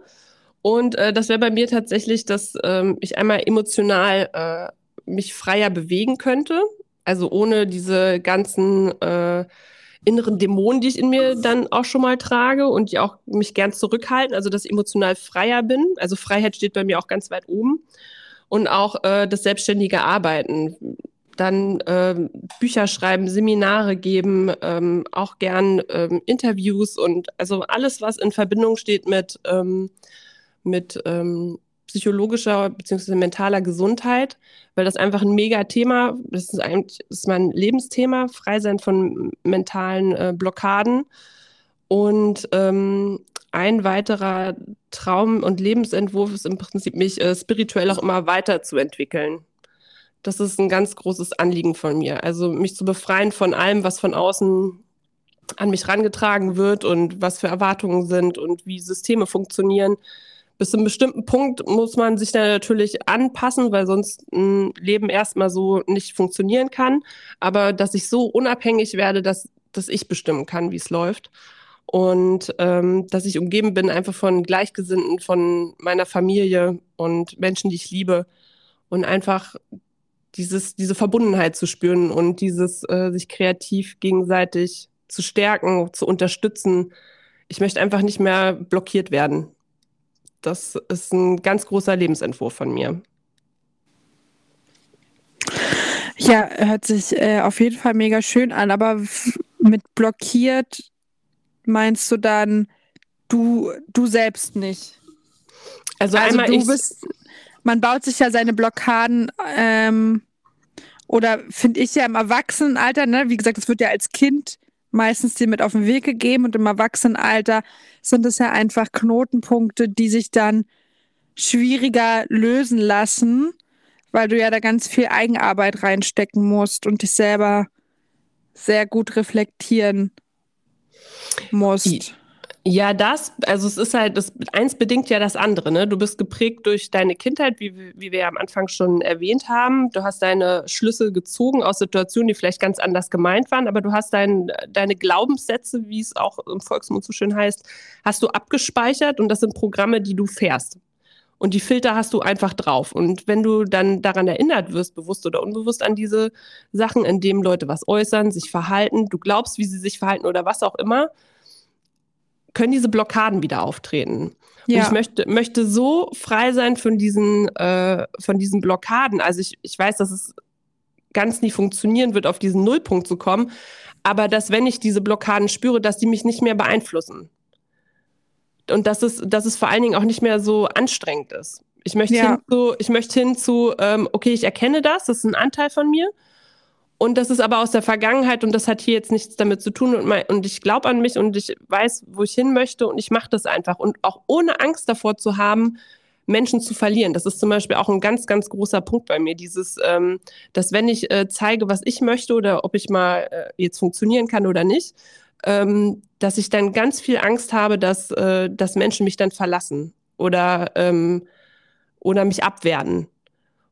Und äh, das wäre bei mir tatsächlich, dass ähm, ich einmal emotional äh, mich freier bewegen könnte. Also ohne diese ganzen äh, inneren Dämonen, die ich in mir dann auch schon mal trage und die auch mich gern zurückhalten. Also dass ich emotional freier bin. Also Freiheit steht bei mir auch ganz weit oben. Und auch äh, das selbstständige Arbeiten dann ähm, Bücher schreiben, Seminare geben, ähm, auch gern ähm, Interviews und also alles, was in Verbindung steht mit ähm, mit ähm, psychologischer bzw. mentaler Gesundheit, weil das einfach ein mega Thema, das ist eigentlich das ist mein Lebensthema, frei sein von mentalen äh, Blockaden. Und ähm, ein weiterer Traum und Lebensentwurf ist im Prinzip, mich äh, spirituell auch immer weiterzuentwickeln. Das ist ein ganz großes Anliegen von mir. Also mich zu befreien von allem, was von außen an mich rangetragen wird und was für Erwartungen sind und wie Systeme funktionieren bis zu einem bestimmten Punkt muss man sich da natürlich anpassen, weil sonst ein Leben erstmal so nicht funktionieren kann. Aber dass ich so unabhängig werde, dass, dass ich bestimmen kann, wie es läuft. Und ähm, dass ich umgeben bin einfach von Gleichgesinnten, von meiner Familie und Menschen, die ich liebe. Und einfach dieses, diese Verbundenheit zu spüren und dieses äh, sich kreativ gegenseitig zu stärken, zu unterstützen. Ich möchte einfach nicht mehr blockiert werden das ist ein ganz großer Lebensentwurf von mir. Ja, hört sich äh, auf jeden Fall mega schön an, aber mit blockiert meinst du dann du, du selbst nicht? Also, also einmal du ich bist, man baut sich ja seine Blockaden ähm, oder finde ich ja im Erwachsenenalter, ne? Wie gesagt, das wird ja als Kind meistens dir mit auf den Weg gegeben und im Erwachsenenalter sind es ja einfach Knotenpunkte, die sich dann schwieriger lösen lassen, weil du ja da ganz viel Eigenarbeit reinstecken musst und dich selber sehr gut reflektieren musst. Ja, das, also es ist halt, das eins bedingt ja das andere, ne? Du bist geprägt durch deine Kindheit, wie, wie wir ja am Anfang schon erwähnt haben. Du hast deine Schlüsse gezogen aus Situationen, die vielleicht ganz anders gemeint waren, aber du hast dein, deine Glaubenssätze, wie es auch im Volksmund so schön heißt, hast du abgespeichert und das sind Programme, die du fährst. Und die Filter hast du einfach drauf. Und wenn du dann daran erinnert wirst, bewusst oder unbewusst an diese Sachen, in denen Leute was äußern, sich verhalten, du glaubst, wie sie sich verhalten oder was auch immer, können diese Blockaden wieder auftreten. Ja. Und ich möchte, möchte so frei sein von diesen, äh, von diesen Blockaden. Also ich, ich weiß, dass es ganz nie funktionieren wird, auf diesen Nullpunkt zu kommen, aber dass, wenn ich diese Blockaden spüre, dass die mich nicht mehr beeinflussen. Und dass es, dass es vor allen Dingen auch nicht mehr so anstrengend ist. Ich möchte Ja. hin zu, ich möchte hin zu, ähm, okay, ich erkenne das, das ist ein Anteil von mir. Und das ist aber aus der Vergangenheit und das hat hier jetzt nichts damit zu tun. Und, mein, und ich glaube an mich und ich weiß, wo ich hin möchte und ich mache das einfach. Und auch ohne Angst davor zu haben, Menschen zu verlieren. Das ist zum Beispiel auch ein ganz, ganz großer Punkt bei mir. Dieses, ähm, dass wenn ich äh, zeige, was ich möchte oder ob ich mal äh, jetzt funktionieren kann oder nicht, ähm, dass ich dann ganz viel Angst habe, dass, äh, dass Menschen mich dann verlassen oder, ähm, oder mich abwerten.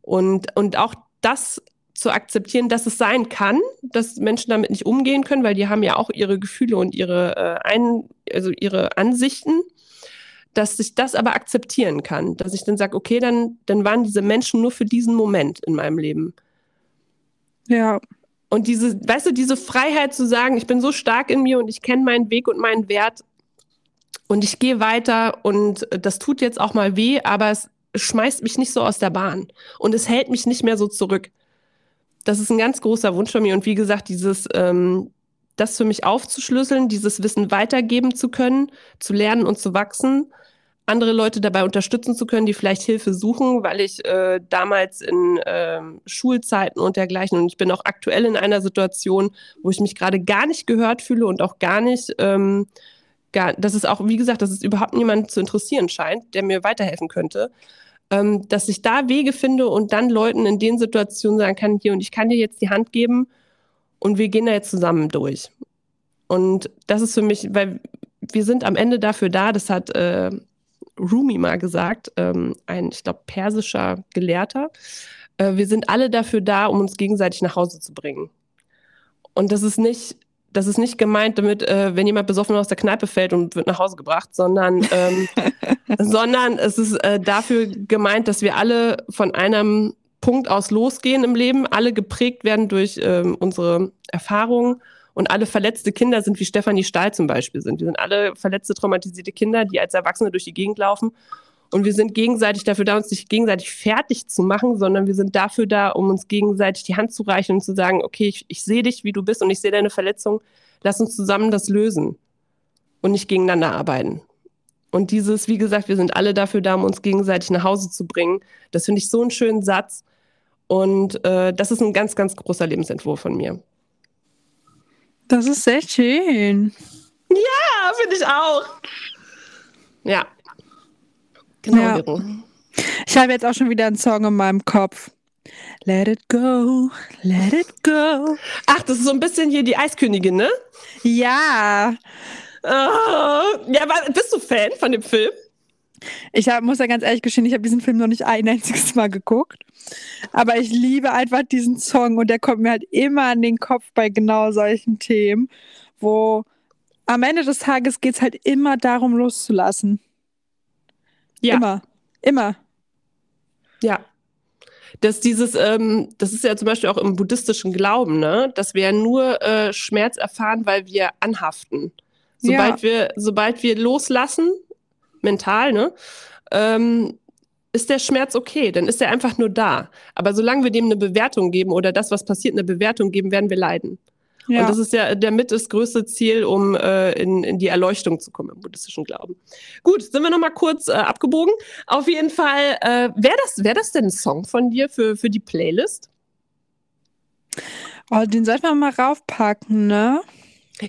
Und, und auch das zu akzeptieren, dass es sein kann, dass Menschen damit nicht umgehen können, weil die haben ja auch ihre Gefühle und ihre, äh, ein, also ihre Ansichten, dass ich das aber akzeptieren kann, dass ich dann sage, okay, dann, dann waren diese Menschen nur für diesen Moment in meinem Leben. Ja. Und diese, weißt du, diese Freiheit zu sagen, ich bin so stark in mir und ich kenne meinen Weg und meinen Wert und ich gehe weiter und das tut jetzt auch mal weh, aber es schmeißt mich nicht so aus der Bahn und es hält mich nicht mehr so zurück. Das ist ein ganz großer Wunsch von mir und wie gesagt, dieses, ähm, das für mich aufzuschlüsseln, dieses Wissen weitergeben zu können, zu lernen und zu wachsen, andere Leute dabei unterstützen zu können, die vielleicht Hilfe suchen, weil ich äh, damals in ähm, Schulzeiten und dergleichen und ich bin auch aktuell in einer Situation, wo ich mich gerade gar nicht gehört fühle und auch gar nicht, ähm, gar, dass es auch, wie gesagt, dass es überhaupt niemand zu interessieren scheint, der mir weiterhelfen könnte, ähm, dass ich da Wege finde und dann Leuten in den Situationen sagen kann, hier und ich kann dir jetzt die Hand geben und wir gehen da jetzt zusammen durch. Und das ist für mich, weil wir sind am Ende dafür da, das hat äh, Rumi mal gesagt, ähm, ein, ich glaube, persischer Gelehrter, äh, wir sind alle dafür da, um uns gegenseitig nach Hause zu bringen. Und das ist nicht, das ist nicht gemeint damit, äh, wenn jemand besoffen aus der Kneipe fällt und wird nach Hause gebracht, sondern, ähm, sondern es ist äh, dafür gemeint, dass wir alle von einem Punkt aus losgehen im Leben, alle geprägt werden durch ähm, unsere Erfahrungen und alle verletzte Kinder sind, wie Stefanie Stahl zum Beispiel sind. Wir sind alle verletzte, traumatisierte Kinder, die als Erwachsene durch die Gegend laufen. Und wir sind gegenseitig dafür da, uns nicht gegenseitig fertig zu machen, sondern wir sind dafür da, um uns gegenseitig die Hand zu reichen und zu sagen, okay, ich, ich sehe dich, wie du bist und ich sehe deine Verletzung. Lass uns zusammen das lösen und nicht gegeneinander arbeiten. Und dieses, wie gesagt, wir sind alle dafür da, um uns gegenseitig nach Hause zu bringen. Das finde ich so einen schönen Satz. Und äh, das ist ein ganz, ganz großer Lebensentwurf von mir. Das ist sehr schön. Ja, finde ich auch. Ja. Genau. Ja. Ich habe jetzt auch schon wieder einen Song in meinem Kopf. Let it go, let it go. Ach, das ist so ein bisschen hier die Eiskönigin, ne? Ja, Ah, ja, aber bist du Fan von dem Film? Ich hab, muss ja ganz ehrlich gestehen, ich habe diesen Film noch nicht ein einziges Mal geguckt. Aber ich liebe einfach diesen Song und der kommt mir halt immer an den Kopf bei genau solchen Themen, wo am Ende des Tages geht es halt immer darum, loszulassen. Ja. Immer. Immer. Ja. Dass dieses, ähm, das ist ja zum Beispiel auch im buddhistischen Glauben, ne, dass wir ja nur äh, Schmerz erfahren, weil wir anhaften. Sobald wir, sobald wir loslassen, mental, ne, ähm, ist der Schmerz okay, dann ist er einfach nur da. Aber solange wir dem eine Bewertung geben oder das, was passiert, eine Bewertung geben, werden wir leiden. Ja. Und das ist ja damit das größte Ziel, um äh, in, in die Erleuchtung zu kommen im buddhistischen Glauben. Gut, sind wir nochmal kurz äh, abgebogen. Auf jeden Fall, äh, wäre das, wär das denn ein Song von dir für, für die Playlist? oh, den sollten wir mal raufpacken, ne?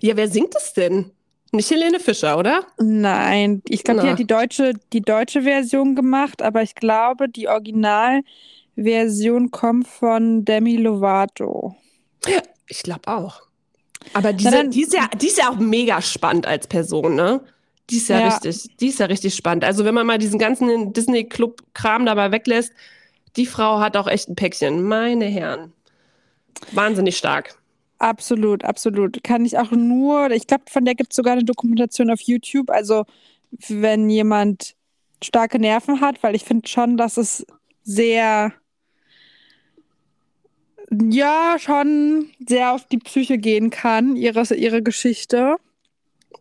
Ja, wer singt es denn? Nicht Helene Fischer, oder? Nein, ich glaube, die hat die deutsche, die deutsche Version gemacht, aber ich glaube, die Originalversion kommt von Demi Lovato. Ich glaube auch. Aber diese, dann- die, ist ja, die ist ja auch mega spannend als Person, ne? Die ist ja, Ja. richtig, die ist ja richtig spannend. Also wenn man mal diesen ganzen Disney-Club-Kram dabei weglässt, die Frau hat auch echt ein Päckchen. Meine Herren. Wahnsinnig stark. Absolut, absolut. Kann ich auch nur, ich glaube, von der gibt es sogar eine Dokumentation auf YouTube. Also, wenn jemand starke Nerven hat, weil ich finde schon, dass es sehr, ja, schon sehr auf die Psyche gehen kann, ihre, ihre Geschichte.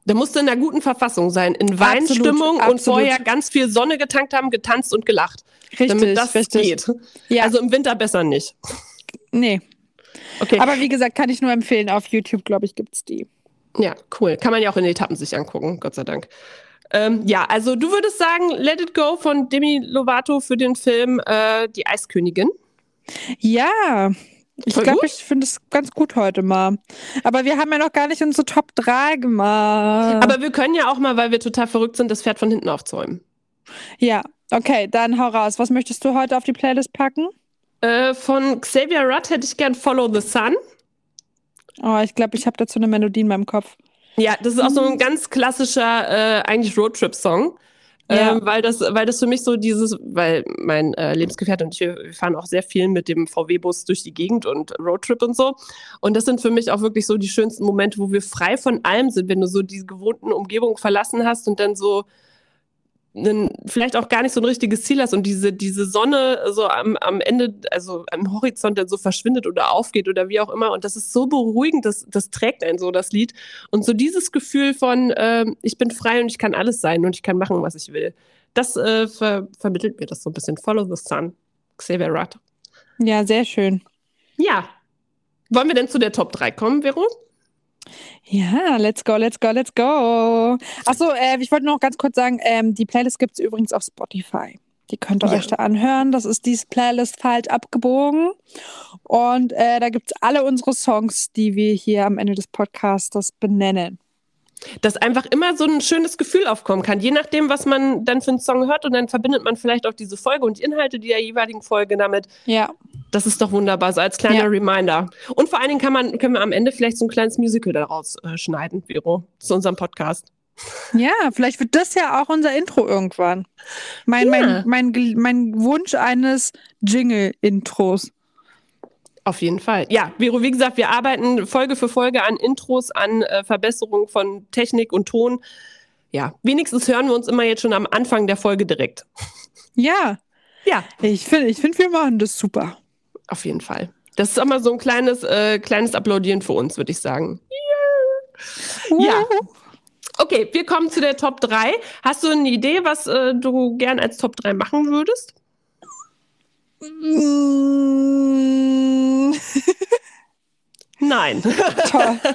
Da musste in einer guten Verfassung sein, in Weinstimmung und absolut. vorher ganz viel Sonne getankt haben, getanzt und gelacht. Richtig, damit das richtig. geht. Ja, Also im Winter besser nicht. nee. Okay. Aber wie gesagt, kann ich nur empfehlen. Auf YouTube, glaube ich, gibt es die. Ja, cool. Kann man ja auch in Etappen sich angucken, Gott sei Dank. Ähm, ja, also du würdest sagen, Let It Go von Demi Lovato für den Film äh, Die Eiskönigin. Ja, ich glaube, ich finde es ganz gut heute mal. Aber wir haben ja noch gar nicht unsere Top 3 gemacht. Aber wir können ja auch mal, weil wir total verrückt sind, das Pferd von hinten aufzäumen. Ja, okay, dann hau raus. Was möchtest du heute auf die Playlist packen? Äh, von Xavier Rudd hätte ich gern Follow the Sun. Oh, ich glaube, ich habe dazu eine Melodie in meinem Kopf. Ja, das ist auch so ein ganz klassischer, äh, eigentlich Roadtrip-Song. Ja. Ähm, weil das, weil das für mich so dieses, weil mein äh, Lebensgefährte und ich, wir fahren auch sehr viel mit dem VW-Bus durch die Gegend und Roadtrip und so. Und das sind für mich auch wirklich so die schönsten Momente, wo wir frei von allem sind, wenn du so diese gewohnten Umgebungen verlassen hast und dann so einen, vielleicht auch gar nicht so ein richtiges Ziel hast und diese, diese Sonne so am, am Ende, also am Horizont dann so verschwindet oder aufgeht oder wie auch immer. Und das ist so beruhigend, das, das trägt einen so, das Lied. Und so dieses Gefühl von, äh, ich bin frei und ich kann alles sein und ich kann machen, was ich will. Das äh, ver vermittelt mir das so ein bisschen. Follow the Sun, Xavier Rudd. Ja, sehr schön. Ja. Wollen wir denn zu der Top 3 kommen, Vero? Ja, let's go, let's go, let's go. Achso, äh, ich wollte noch ganz kurz sagen, ähm, die Playlist gibt es übrigens auf Spotify. Die könnt ihr ja. euch da anhören. Das ist diese Playlist falsch abgebogen. Und äh, da gibt es alle unsere Songs, die wir hier am Ende des Podcasts benennen dass einfach immer so ein schönes Gefühl aufkommen kann, je nachdem, was man dann für einen Song hört und dann verbindet man vielleicht auch diese Folge und die Inhalte der jeweiligen Folge damit. Ja. Das ist doch wunderbar, so als kleiner ja. Reminder. Und vor allen Dingen kann man, können wir am Ende vielleicht so ein kleines Musical daraus äh, schneiden, Vero, zu unserem Podcast. Ja, vielleicht wird das ja auch unser Intro irgendwann. Mein, ja. mein, mein, mein Wunsch eines Jingle-Intros. Auf jeden Fall. Ja, Vero, wie gesagt, wir arbeiten Folge für Folge an Intros, an äh, Verbesserung von Technik und Ton. Ja, wenigstens hören wir uns immer jetzt schon am Anfang der Folge direkt. Ja. Ja. Ich finde, ich find, wir machen das super. Auf jeden Fall. Das ist immer so ein kleines, äh, kleines Applaudieren für uns, würde ich sagen. Ja. ja. Okay, wir kommen zu der Top 3. Hast du eine Idee, was äh, du gern als Top 3 machen würdest? Nein. Toll.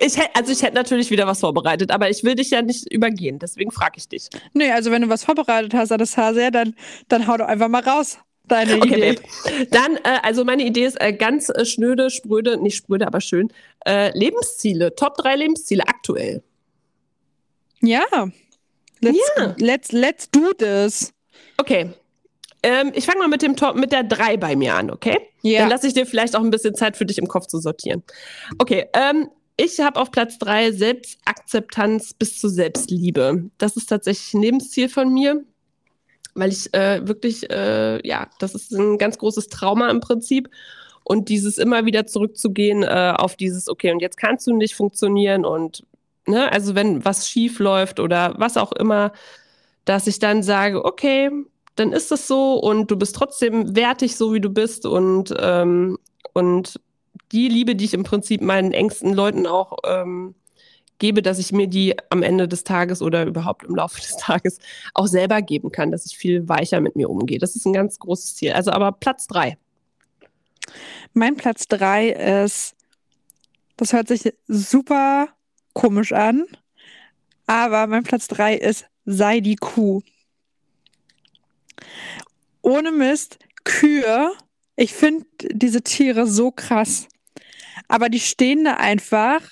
Ich hätte, also ich hätte natürlich wieder was vorbereitet, aber ich will dich ja nicht übergehen, deswegen frage ich dich. Nee, also wenn du was vorbereitet hast, Anastasia, dann, dann hau doch einfach mal raus. Deine okay, Idee. Babe. Dann, äh, also meine Idee ist äh, ganz äh, schnöde, spröde, nicht spröde, aber schön. Äh, Lebensziele, Top 3 Lebensziele aktuell. Ja. Let's, ja. let's, let's do this. Okay, ähm, ich fange mal mit dem Top, mit der 3 bei mir an, okay? Ja. Dann lasse ich dir vielleicht auch ein bisschen Zeit für dich im Kopf zu sortieren. Okay, ähm, ich habe auf Platz 3 Selbstakzeptanz bis zur Selbstliebe. Das ist tatsächlich ein Lebensziel von mir, weil ich äh, wirklich, äh, ja, das ist ein ganz großes Trauma im Prinzip. Und dieses immer wieder zurückzugehen äh, auf dieses, okay, und jetzt kannst du nicht funktionieren und, ne, also wenn was schief läuft oder was auch immer, dass ich dann sage, okay, dann ist das so und du bist trotzdem wertig, so wie du bist und, ähm, und die Liebe, die ich im Prinzip meinen engsten Leuten auch ähm, gebe, dass ich mir die am Ende des Tages oder überhaupt im Laufe des Tages auch selber geben kann, dass ich viel weicher mit mir umgehe. Das ist ein ganz großes Ziel. Also aber Platz drei. Mein Platz drei ist, das hört sich super komisch an, aber mein Platz drei ist, sei die Kuh ohne Mist, Kühe, ich finde diese Tiere so krass. Aber die stehen da einfach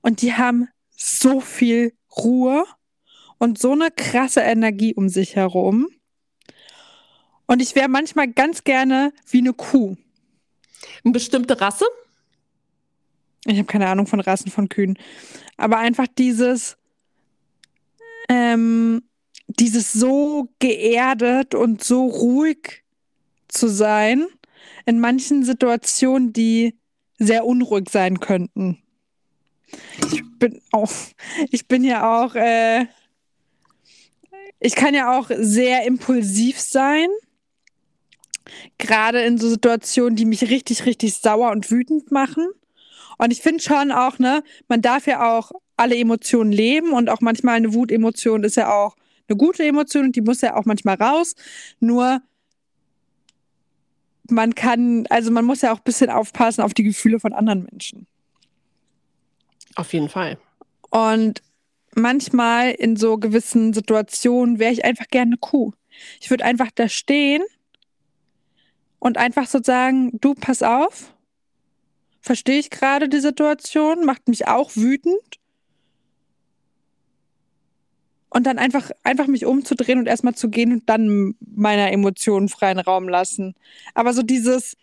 und die haben so viel Ruhe und so eine krasse Energie um sich herum. Und ich wäre manchmal ganz gerne wie eine Kuh. Eine bestimmte Rasse? Ich habe keine Ahnung von Rassen von Kühen. Aber einfach dieses, ähm, dieses so geerdet und so ruhig zu sein in manchen Situationen, die sehr unruhig sein könnten. Ich bin auch, ich bin ja auch, äh, ich kann ja auch sehr impulsiv sein. Gerade in so Situationen, die mich richtig, richtig sauer und wütend machen. Und ich finde schon auch, ne, man darf ja auch alle Emotionen leben und auch manchmal eine Wutemotion ist ja auch eine gute Emotion und die muss ja auch manchmal raus. Nur man kann, also man muss ja auch ein bisschen aufpassen auf die Gefühle von anderen Menschen. Auf jeden Fall. Und manchmal in so gewissen Situationen wäre ich einfach gerne eine Kuh. Ich würde einfach da stehen und einfach so sagen, du, pass auf, verstehe ich gerade die Situation, macht mich auch wütend. Und dann einfach, einfach mich umzudrehen und erstmal zu gehen und dann meiner Emotionen freien Raum lassen. Aber so dieses,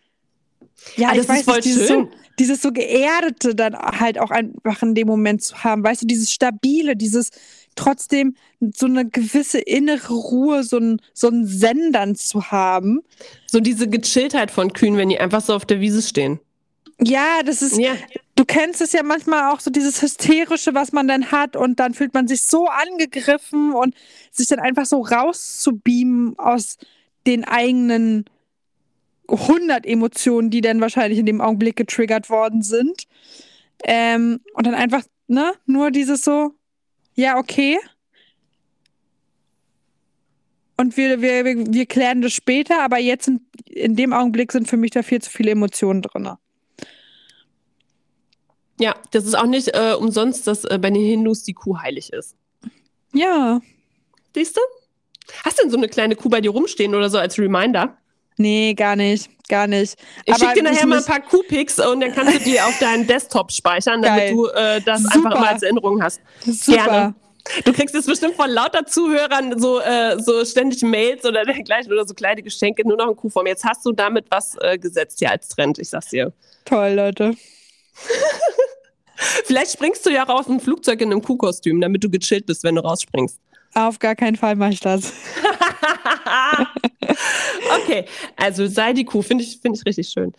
ja, Ah, ich weiß ist voll nicht, dieses schön. so, dieses so geerdete dann halt auch einfach in dem Moment zu haben, weißt du, dieses stabile, dieses trotzdem so eine gewisse innere Ruhe, so ein, so ein Sendern zu haben. So diese Gechilltheit von Kühen, wenn die einfach so auf der Wiese stehen. Ja, das ist, Ja. Kennst es ja manchmal auch so dieses Hysterische, was man dann hat und dann fühlt man sich so angegriffen und sich dann einfach so rauszubeamen aus den eigenen 100 Emotionen, die dann wahrscheinlich in dem Augenblick getriggert worden sind. Ähm, und dann einfach, ne, nur dieses so, ja, okay. Und wir, wir, wir, wir klären das später, aber jetzt in, in dem Augenblick sind für mich da viel zu viele Emotionen drin. Ja, das ist auch nicht äh, umsonst, dass äh, bei den Hindus die Kuh heilig ist. Ja. Siehst du? Hast du denn so eine kleine Kuh bei dir rumstehen oder so als Reminder? Nee, gar nicht. Gar nicht. Ich schicke dir nachher mal ein paar Kuhpics und dann kannst du die auf deinen Desktop speichern, damit Geil. du äh, das Super. einfach immer als Erinnerung hast. Super. Gerne. Du kriegst jetzt bestimmt von lauter Zuhörern so, äh, so ständig Mails oder dergleichen oder so kleine Geschenke, nur noch in Kuhform. Jetzt hast du damit was äh, gesetzt hier als Trend, ich sag's dir. Toll, Leute. Vielleicht springst du ja auch aus dem Flugzeug in einem Kuhkostüm, damit du gechillt bist, wenn du rausspringst. Auf gar keinen Fall mache ich das. okay, also sei die Kuh, finde ich, finde ich richtig schön.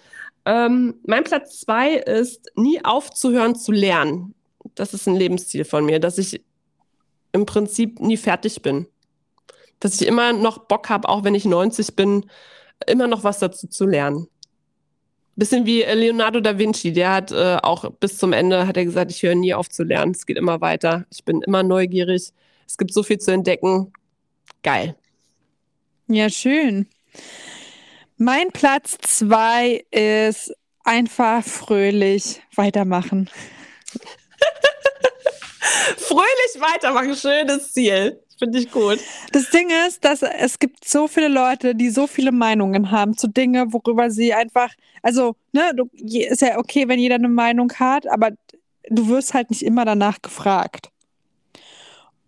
Ähm, mein Platz zwei ist, nie aufzuhören zu lernen. Das ist ein Lebensziel von mir, dass ich im Prinzip nie fertig bin. Dass ich immer noch Bock habe, auch wenn ich 90 bin, immer noch was dazu zu lernen. Bisschen wie äh, Leonardo da Vinci, der hat äh, auch bis zum Ende hat er gesagt, ich höre nie auf zu lernen. Es geht immer weiter. Ich bin immer neugierig. Es gibt so viel zu entdecken. Geil. Ja, schön. Mein Platz zwei ist einfach fröhlich weitermachen. Fröhlich weitermachen, schönes Ziel. Finde ich gut. Das Ding ist, dass es gibt so viele Leute, die so viele Meinungen haben zu Dingen, worüber sie einfach, also, ne, du, ist ja okay, wenn jeder eine Meinung hat, aber du wirst halt nicht immer danach gefragt.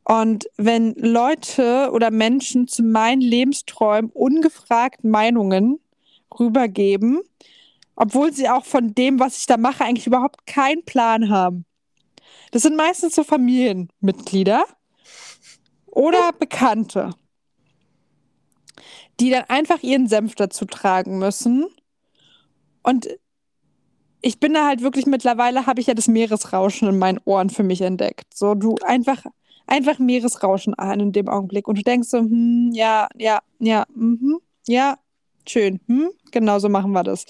Und wenn Leute oder Menschen zu meinen Lebensträumen ungefragt Meinungen rübergeben, obwohl sie auch von dem, was ich da mache, eigentlich überhaupt keinen Plan haben. Das sind meistens so Familienmitglieder oder Bekannte, die dann einfach ihren Senf dazu tragen müssen. Und ich bin da halt wirklich mittlerweile, habe ich ja das Meeresrauschen in meinen Ohren für mich entdeckt. So, du einfach, einfach Meeresrauschen an in dem Augenblick. Und du denkst so, hm, ja, ja, ja, mhm, ja, schön, hm, genau so machen wir das.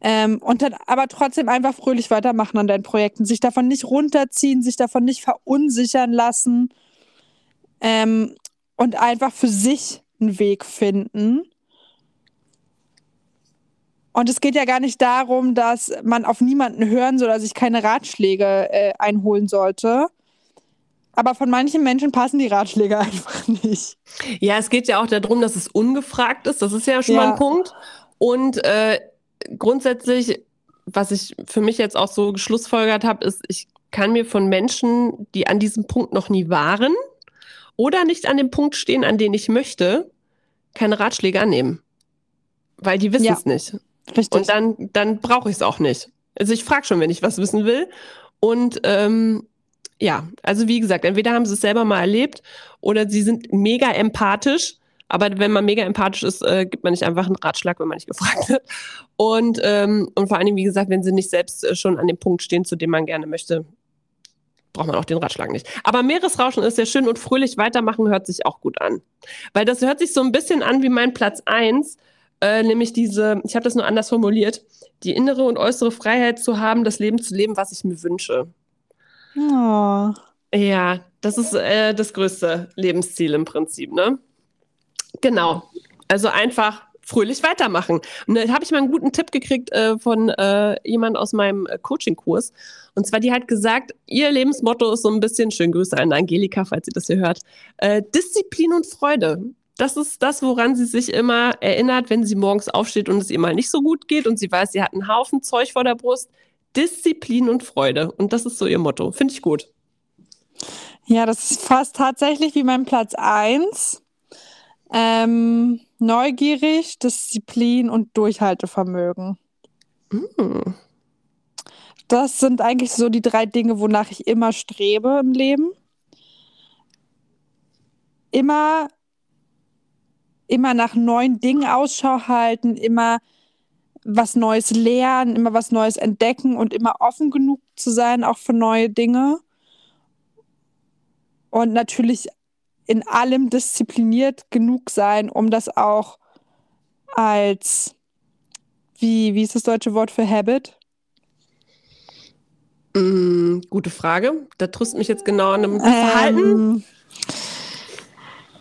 Ähm, und dann aber trotzdem einfach fröhlich weitermachen an deinen Projekten, sich davon nicht runterziehen, sich davon nicht verunsichern lassen ähm, und einfach für sich einen Weg finden. Und es geht ja gar nicht darum, dass man auf niemanden hören soll oder sich keine Ratschläge äh, einholen sollte. Aber von manchen Menschen passen die Ratschläge einfach nicht. Ja, es geht ja auch darum, dass es ungefragt ist. Das ist ja schon mal Ja. ein Punkt. Und äh, grundsätzlich, was ich für mich jetzt auch so geschlussfolgert habe, ist, ich kann mir von Menschen, die an diesem Punkt noch nie waren oder nicht an dem Punkt stehen, an den ich möchte, keine Ratschläge annehmen. Weil die wissen Ja. es nicht. Richtig. Und dann, dann brauche ich es auch nicht. Also ich frage schon, wenn ich was wissen will. Und ähm, ja, also wie gesagt, entweder haben sie es selber mal erlebt oder sie sind mega empathisch. Aber wenn man mega empathisch ist, äh, gibt man nicht einfach einen Ratschlag, wenn man nicht gefragt wird. Und, ähm, und vor allen Dingen, wie gesagt, wenn sie nicht selbst äh, schon an dem Punkt stehen, zu dem man gerne möchte, braucht man auch den Ratschlag nicht. Aber Meeresrauschen ist sehr schön und fröhlich weitermachen hört sich auch gut an. Weil das hört sich so ein bisschen an wie mein Platz eins, äh, nämlich diese, ich habe das nur anders formuliert, die innere und äußere Freiheit zu haben, das Leben zu leben, was ich mir wünsche. oh. Ja, das ist äh, das größte Lebensziel im Prinzip, ne? Genau. Also einfach fröhlich weitermachen. Und da habe ich mal einen guten Tipp gekriegt äh, von äh, jemand aus meinem äh, Coaching-Kurs. Und zwar, die hat gesagt, ihr Lebensmotto ist so ein bisschen, schön Grüße an Angelika, falls ihr das hier hört, äh, Disziplin und Freude. Das ist das, woran sie sich immer erinnert, wenn sie morgens aufsteht und es ihr mal nicht so gut geht und sie weiß, sie hat einen Haufen Zeug vor der Brust. Disziplin und Freude. Und das ist so ihr Motto. Finde ich gut. Ja, das ist fast tatsächlich wie mein Platz 1. Ähm, neugierig, Disziplin und Durchhaltevermögen. Mm. Das sind eigentlich so die drei Dinge, wonach ich immer strebe im Leben. Immer, immer nach neuen Dingen Ausschau halten, immer was Neues lernen, immer was Neues entdecken und immer offen genug zu sein, auch für neue Dinge. Und natürlich in allem diszipliniert genug sein, um das auch als, wie, wie ist das deutsche Wort für Habit? Mm, gute Frage. Da tröst mich jetzt genau an einem Verhalten. Ähm,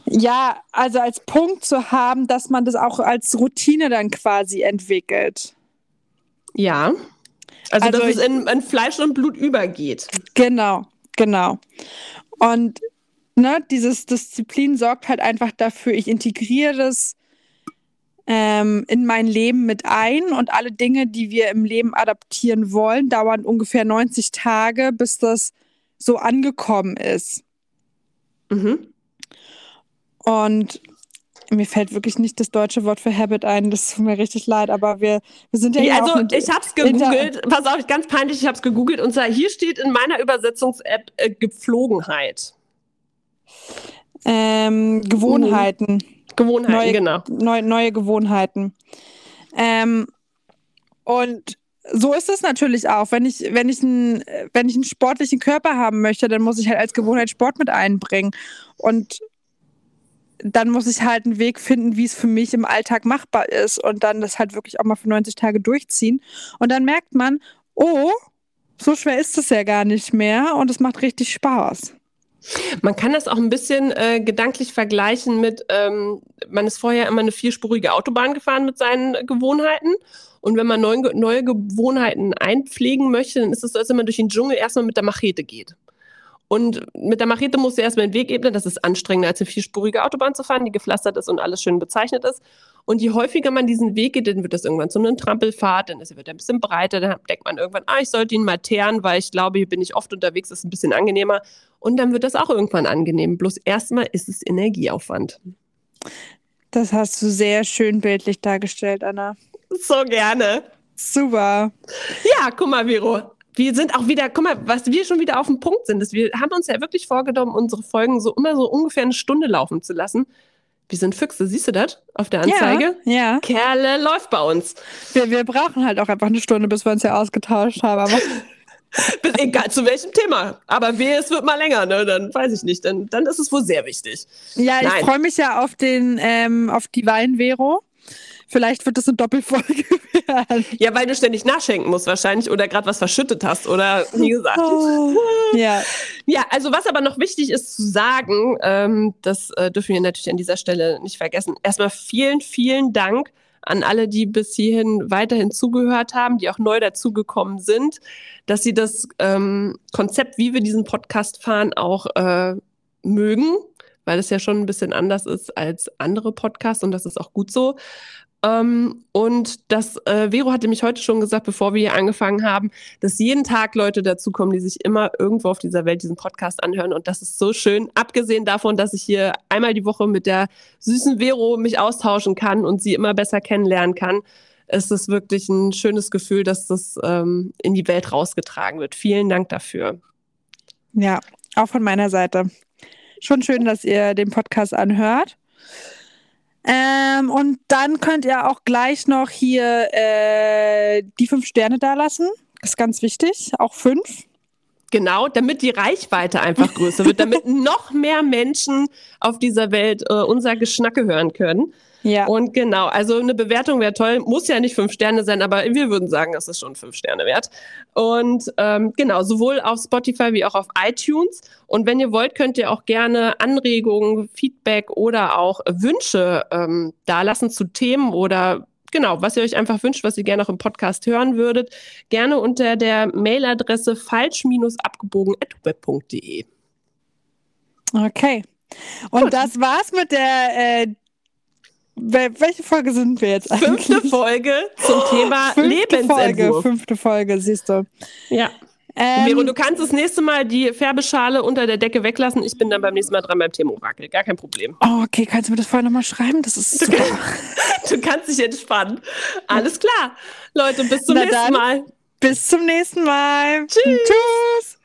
ja, also als Punkt zu haben, dass man das auch als Routine dann quasi entwickelt. Ja. Also, also dass es in, in Fleisch und Blut übergeht. Genau, genau. Und ne, dieses Disziplin sorgt halt einfach dafür, ich integriere das ähm, in mein Leben mit ein und alle Dinge, die wir im Leben adaptieren wollen, dauern ungefähr 90 Tage, bis das so angekommen ist. Mhm. Und mir fällt wirklich nicht das deutsche Wort für Habit ein. Das tut mir richtig leid, aber wir, wir sind ja, ja Also ich habe es gegoogelt. Pass auf, ganz peinlich. Ich habe es gegoogelt und zwar hier steht in meiner Übersetzungs-App äh, Gepflogenheit. Ähm, Gewohnheiten. Gewohnheiten, neue, genau. Neu, neue Gewohnheiten. Ähm, und so ist es natürlich auch. Wenn ich, wenn, ich ein, wenn ich einen sportlichen Körper haben möchte, dann muss ich halt als Gewohnheit Sport mit einbringen. Und dann muss ich halt einen Weg finden, wie es für mich im Alltag machbar ist und dann das halt wirklich auch mal für 90 Tage durchziehen. Und dann merkt man, oh, so schwer ist es ja gar nicht mehr und es macht richtig Spaß. Man kann das auch ein bisschen äh, gedanklich vergleichen mit, ähm, man ist vorher immer eine vierspurige Autobahn gefahren mit seinen Gewohnheiten. Und wenn man neue, neue Gewohnheiten einpflegen möchte, dann ist es so, als wenn man durch den Dschungel erstmal mit der Machete geht. Und mit der Machete musst du erstmal den Weg ebnen. Das ist anstrengender, als eine vierspurige Autobahn zu fahren, die gepflastert ist und alles schön bezeichnet ist. Und je häufiger man diesen Weg geht, dann wird das irgendwann zu einem Trampelfahrt, dann ist, wird er ein bisschen breiter, dann denkt man irgendwann, ah, ich sollte ihn mal teeren, weil ich glaube, hier bin ich oft unterwegs, das ist ein bisschen angenehmer. Und dann wird das auch irgendwann angenehm. Bloß erstmal ist es Energieaufwand. Das hast du sehr schön bildlich dargestellt, Anna. So gerne. Super. Ja, guck mal, Vero wir sind auch wieder, guck mal, was wir schon wieder auf dem Punkt sind, ist, wir haben uns ja wirklich vorgenommen, unsere Folgen so immer so ungefähr eine Stunde laufen zu lassen. Wir sind Füchse, siehst du das auf der Anzeige? Ja, ja. Kerle läuft bei uns. Wir, wir brauchen halt auch einfach eine Stunde, bis wir uns ja ausgetauscht haben. Aber Egal zu welchem Thema. Aber wehe, es wird mal länger, ne? Dann weiß ich nicht. Dann, dann ist es wohl sehr wichtig. Ja, ich freue mich ja auf den, ähm, auf die Weinvero. Vielleicht wird das eine Doppelfolge werden. Ja, weil du ständig nachschenken musst wahrscheinlich oder gerade was verschüttet hast oder wie gesagt. Oh, ja. Ja, also was aber noch wichtig ist zu sagen, ähm, das äh, dürfen wir natürlich an dieser Stelle nicht vergessen. Erstmal vielen, vielen Dank an alle, die bis hierhin weiterhin zugehört haben, die auch neu dazugekommen sind, dass sie das ähm, Konzept, wie wir diesen Podcast fahren, auch äh, mögen, weil es ja schon ein bisschen anders ist als andere Podcasts und das ist auch gut so. Ähm, und das, äh, Vero hatte mich heute schon gesagt, bevor wir hier angefangen haben, dass jeden Tag Leute dazukommen, die sich immer irgendwo auf dieser Welt diesen Podcast anhören. Und das ist so schön. Abgesehen davon, dass ich hier einmal die Woche mit der süßen Vero mich austauschen kann und sie immer besser kennenlernen kann, ist es wirklich ein schönes Gefühl, dass das ähm, in die Welt rausgetragen wird. Vielen Dank dafür. Ja, auch von meiner Seite. Schon schön, dass ihr den Podcast anhört. Ähm, und dann könnt ihr auch gleich noch hier äh, die fünf Sterne da lassen. Ist ganz wichtig. Auch fünf. Genau, damit die Reichweite einfach größer wird, damit noch mehr Menschen auf dieser Welt äh, unser Geschnacke hören können. Ja. Und genau, also eine Bewertung wäre toll. Muss ja nicht fünf Sterne sein, aber wir würden sagen, es ist schon fünf Sterne wert. Und ähm, genau, sowohl auf Spotify wie auch auf iTunes. Und wenn ihr wollt, könnt ihr auch gerne Anregungen, Feedback oder auch Wünsche ähm, dalassen zu Themen oder genau, was ihr euch einfach wünscht, was ihr gerne auch im Podcast hören würdet, gerne unter der Mailadresse falsch-abgebogen.web.de. Okay. Und Gut. das war's mit der. Äh, welche Folge sind wir jetzt eigentlich? Fünfte Folge zum Thema fünfte Lebensentwurf. Folge, fünfte Folge, siehst du. Ja. Ähm, Miro, du kannst das nächste Mal die Färbeschale unter der Decke weglassen. Ich bin dann beim nächsten Mal dran beim Thema Orakel. Gar kein Problem. Oh, okay. Kannst du mir das vorher nochmal schreiben? Das ist super. du kannst dich entspannen. Alles klar. Leute, bis zum Na nächsten dann, Mal. Bis zum nächsten Mal. Tschüss. Tschüss.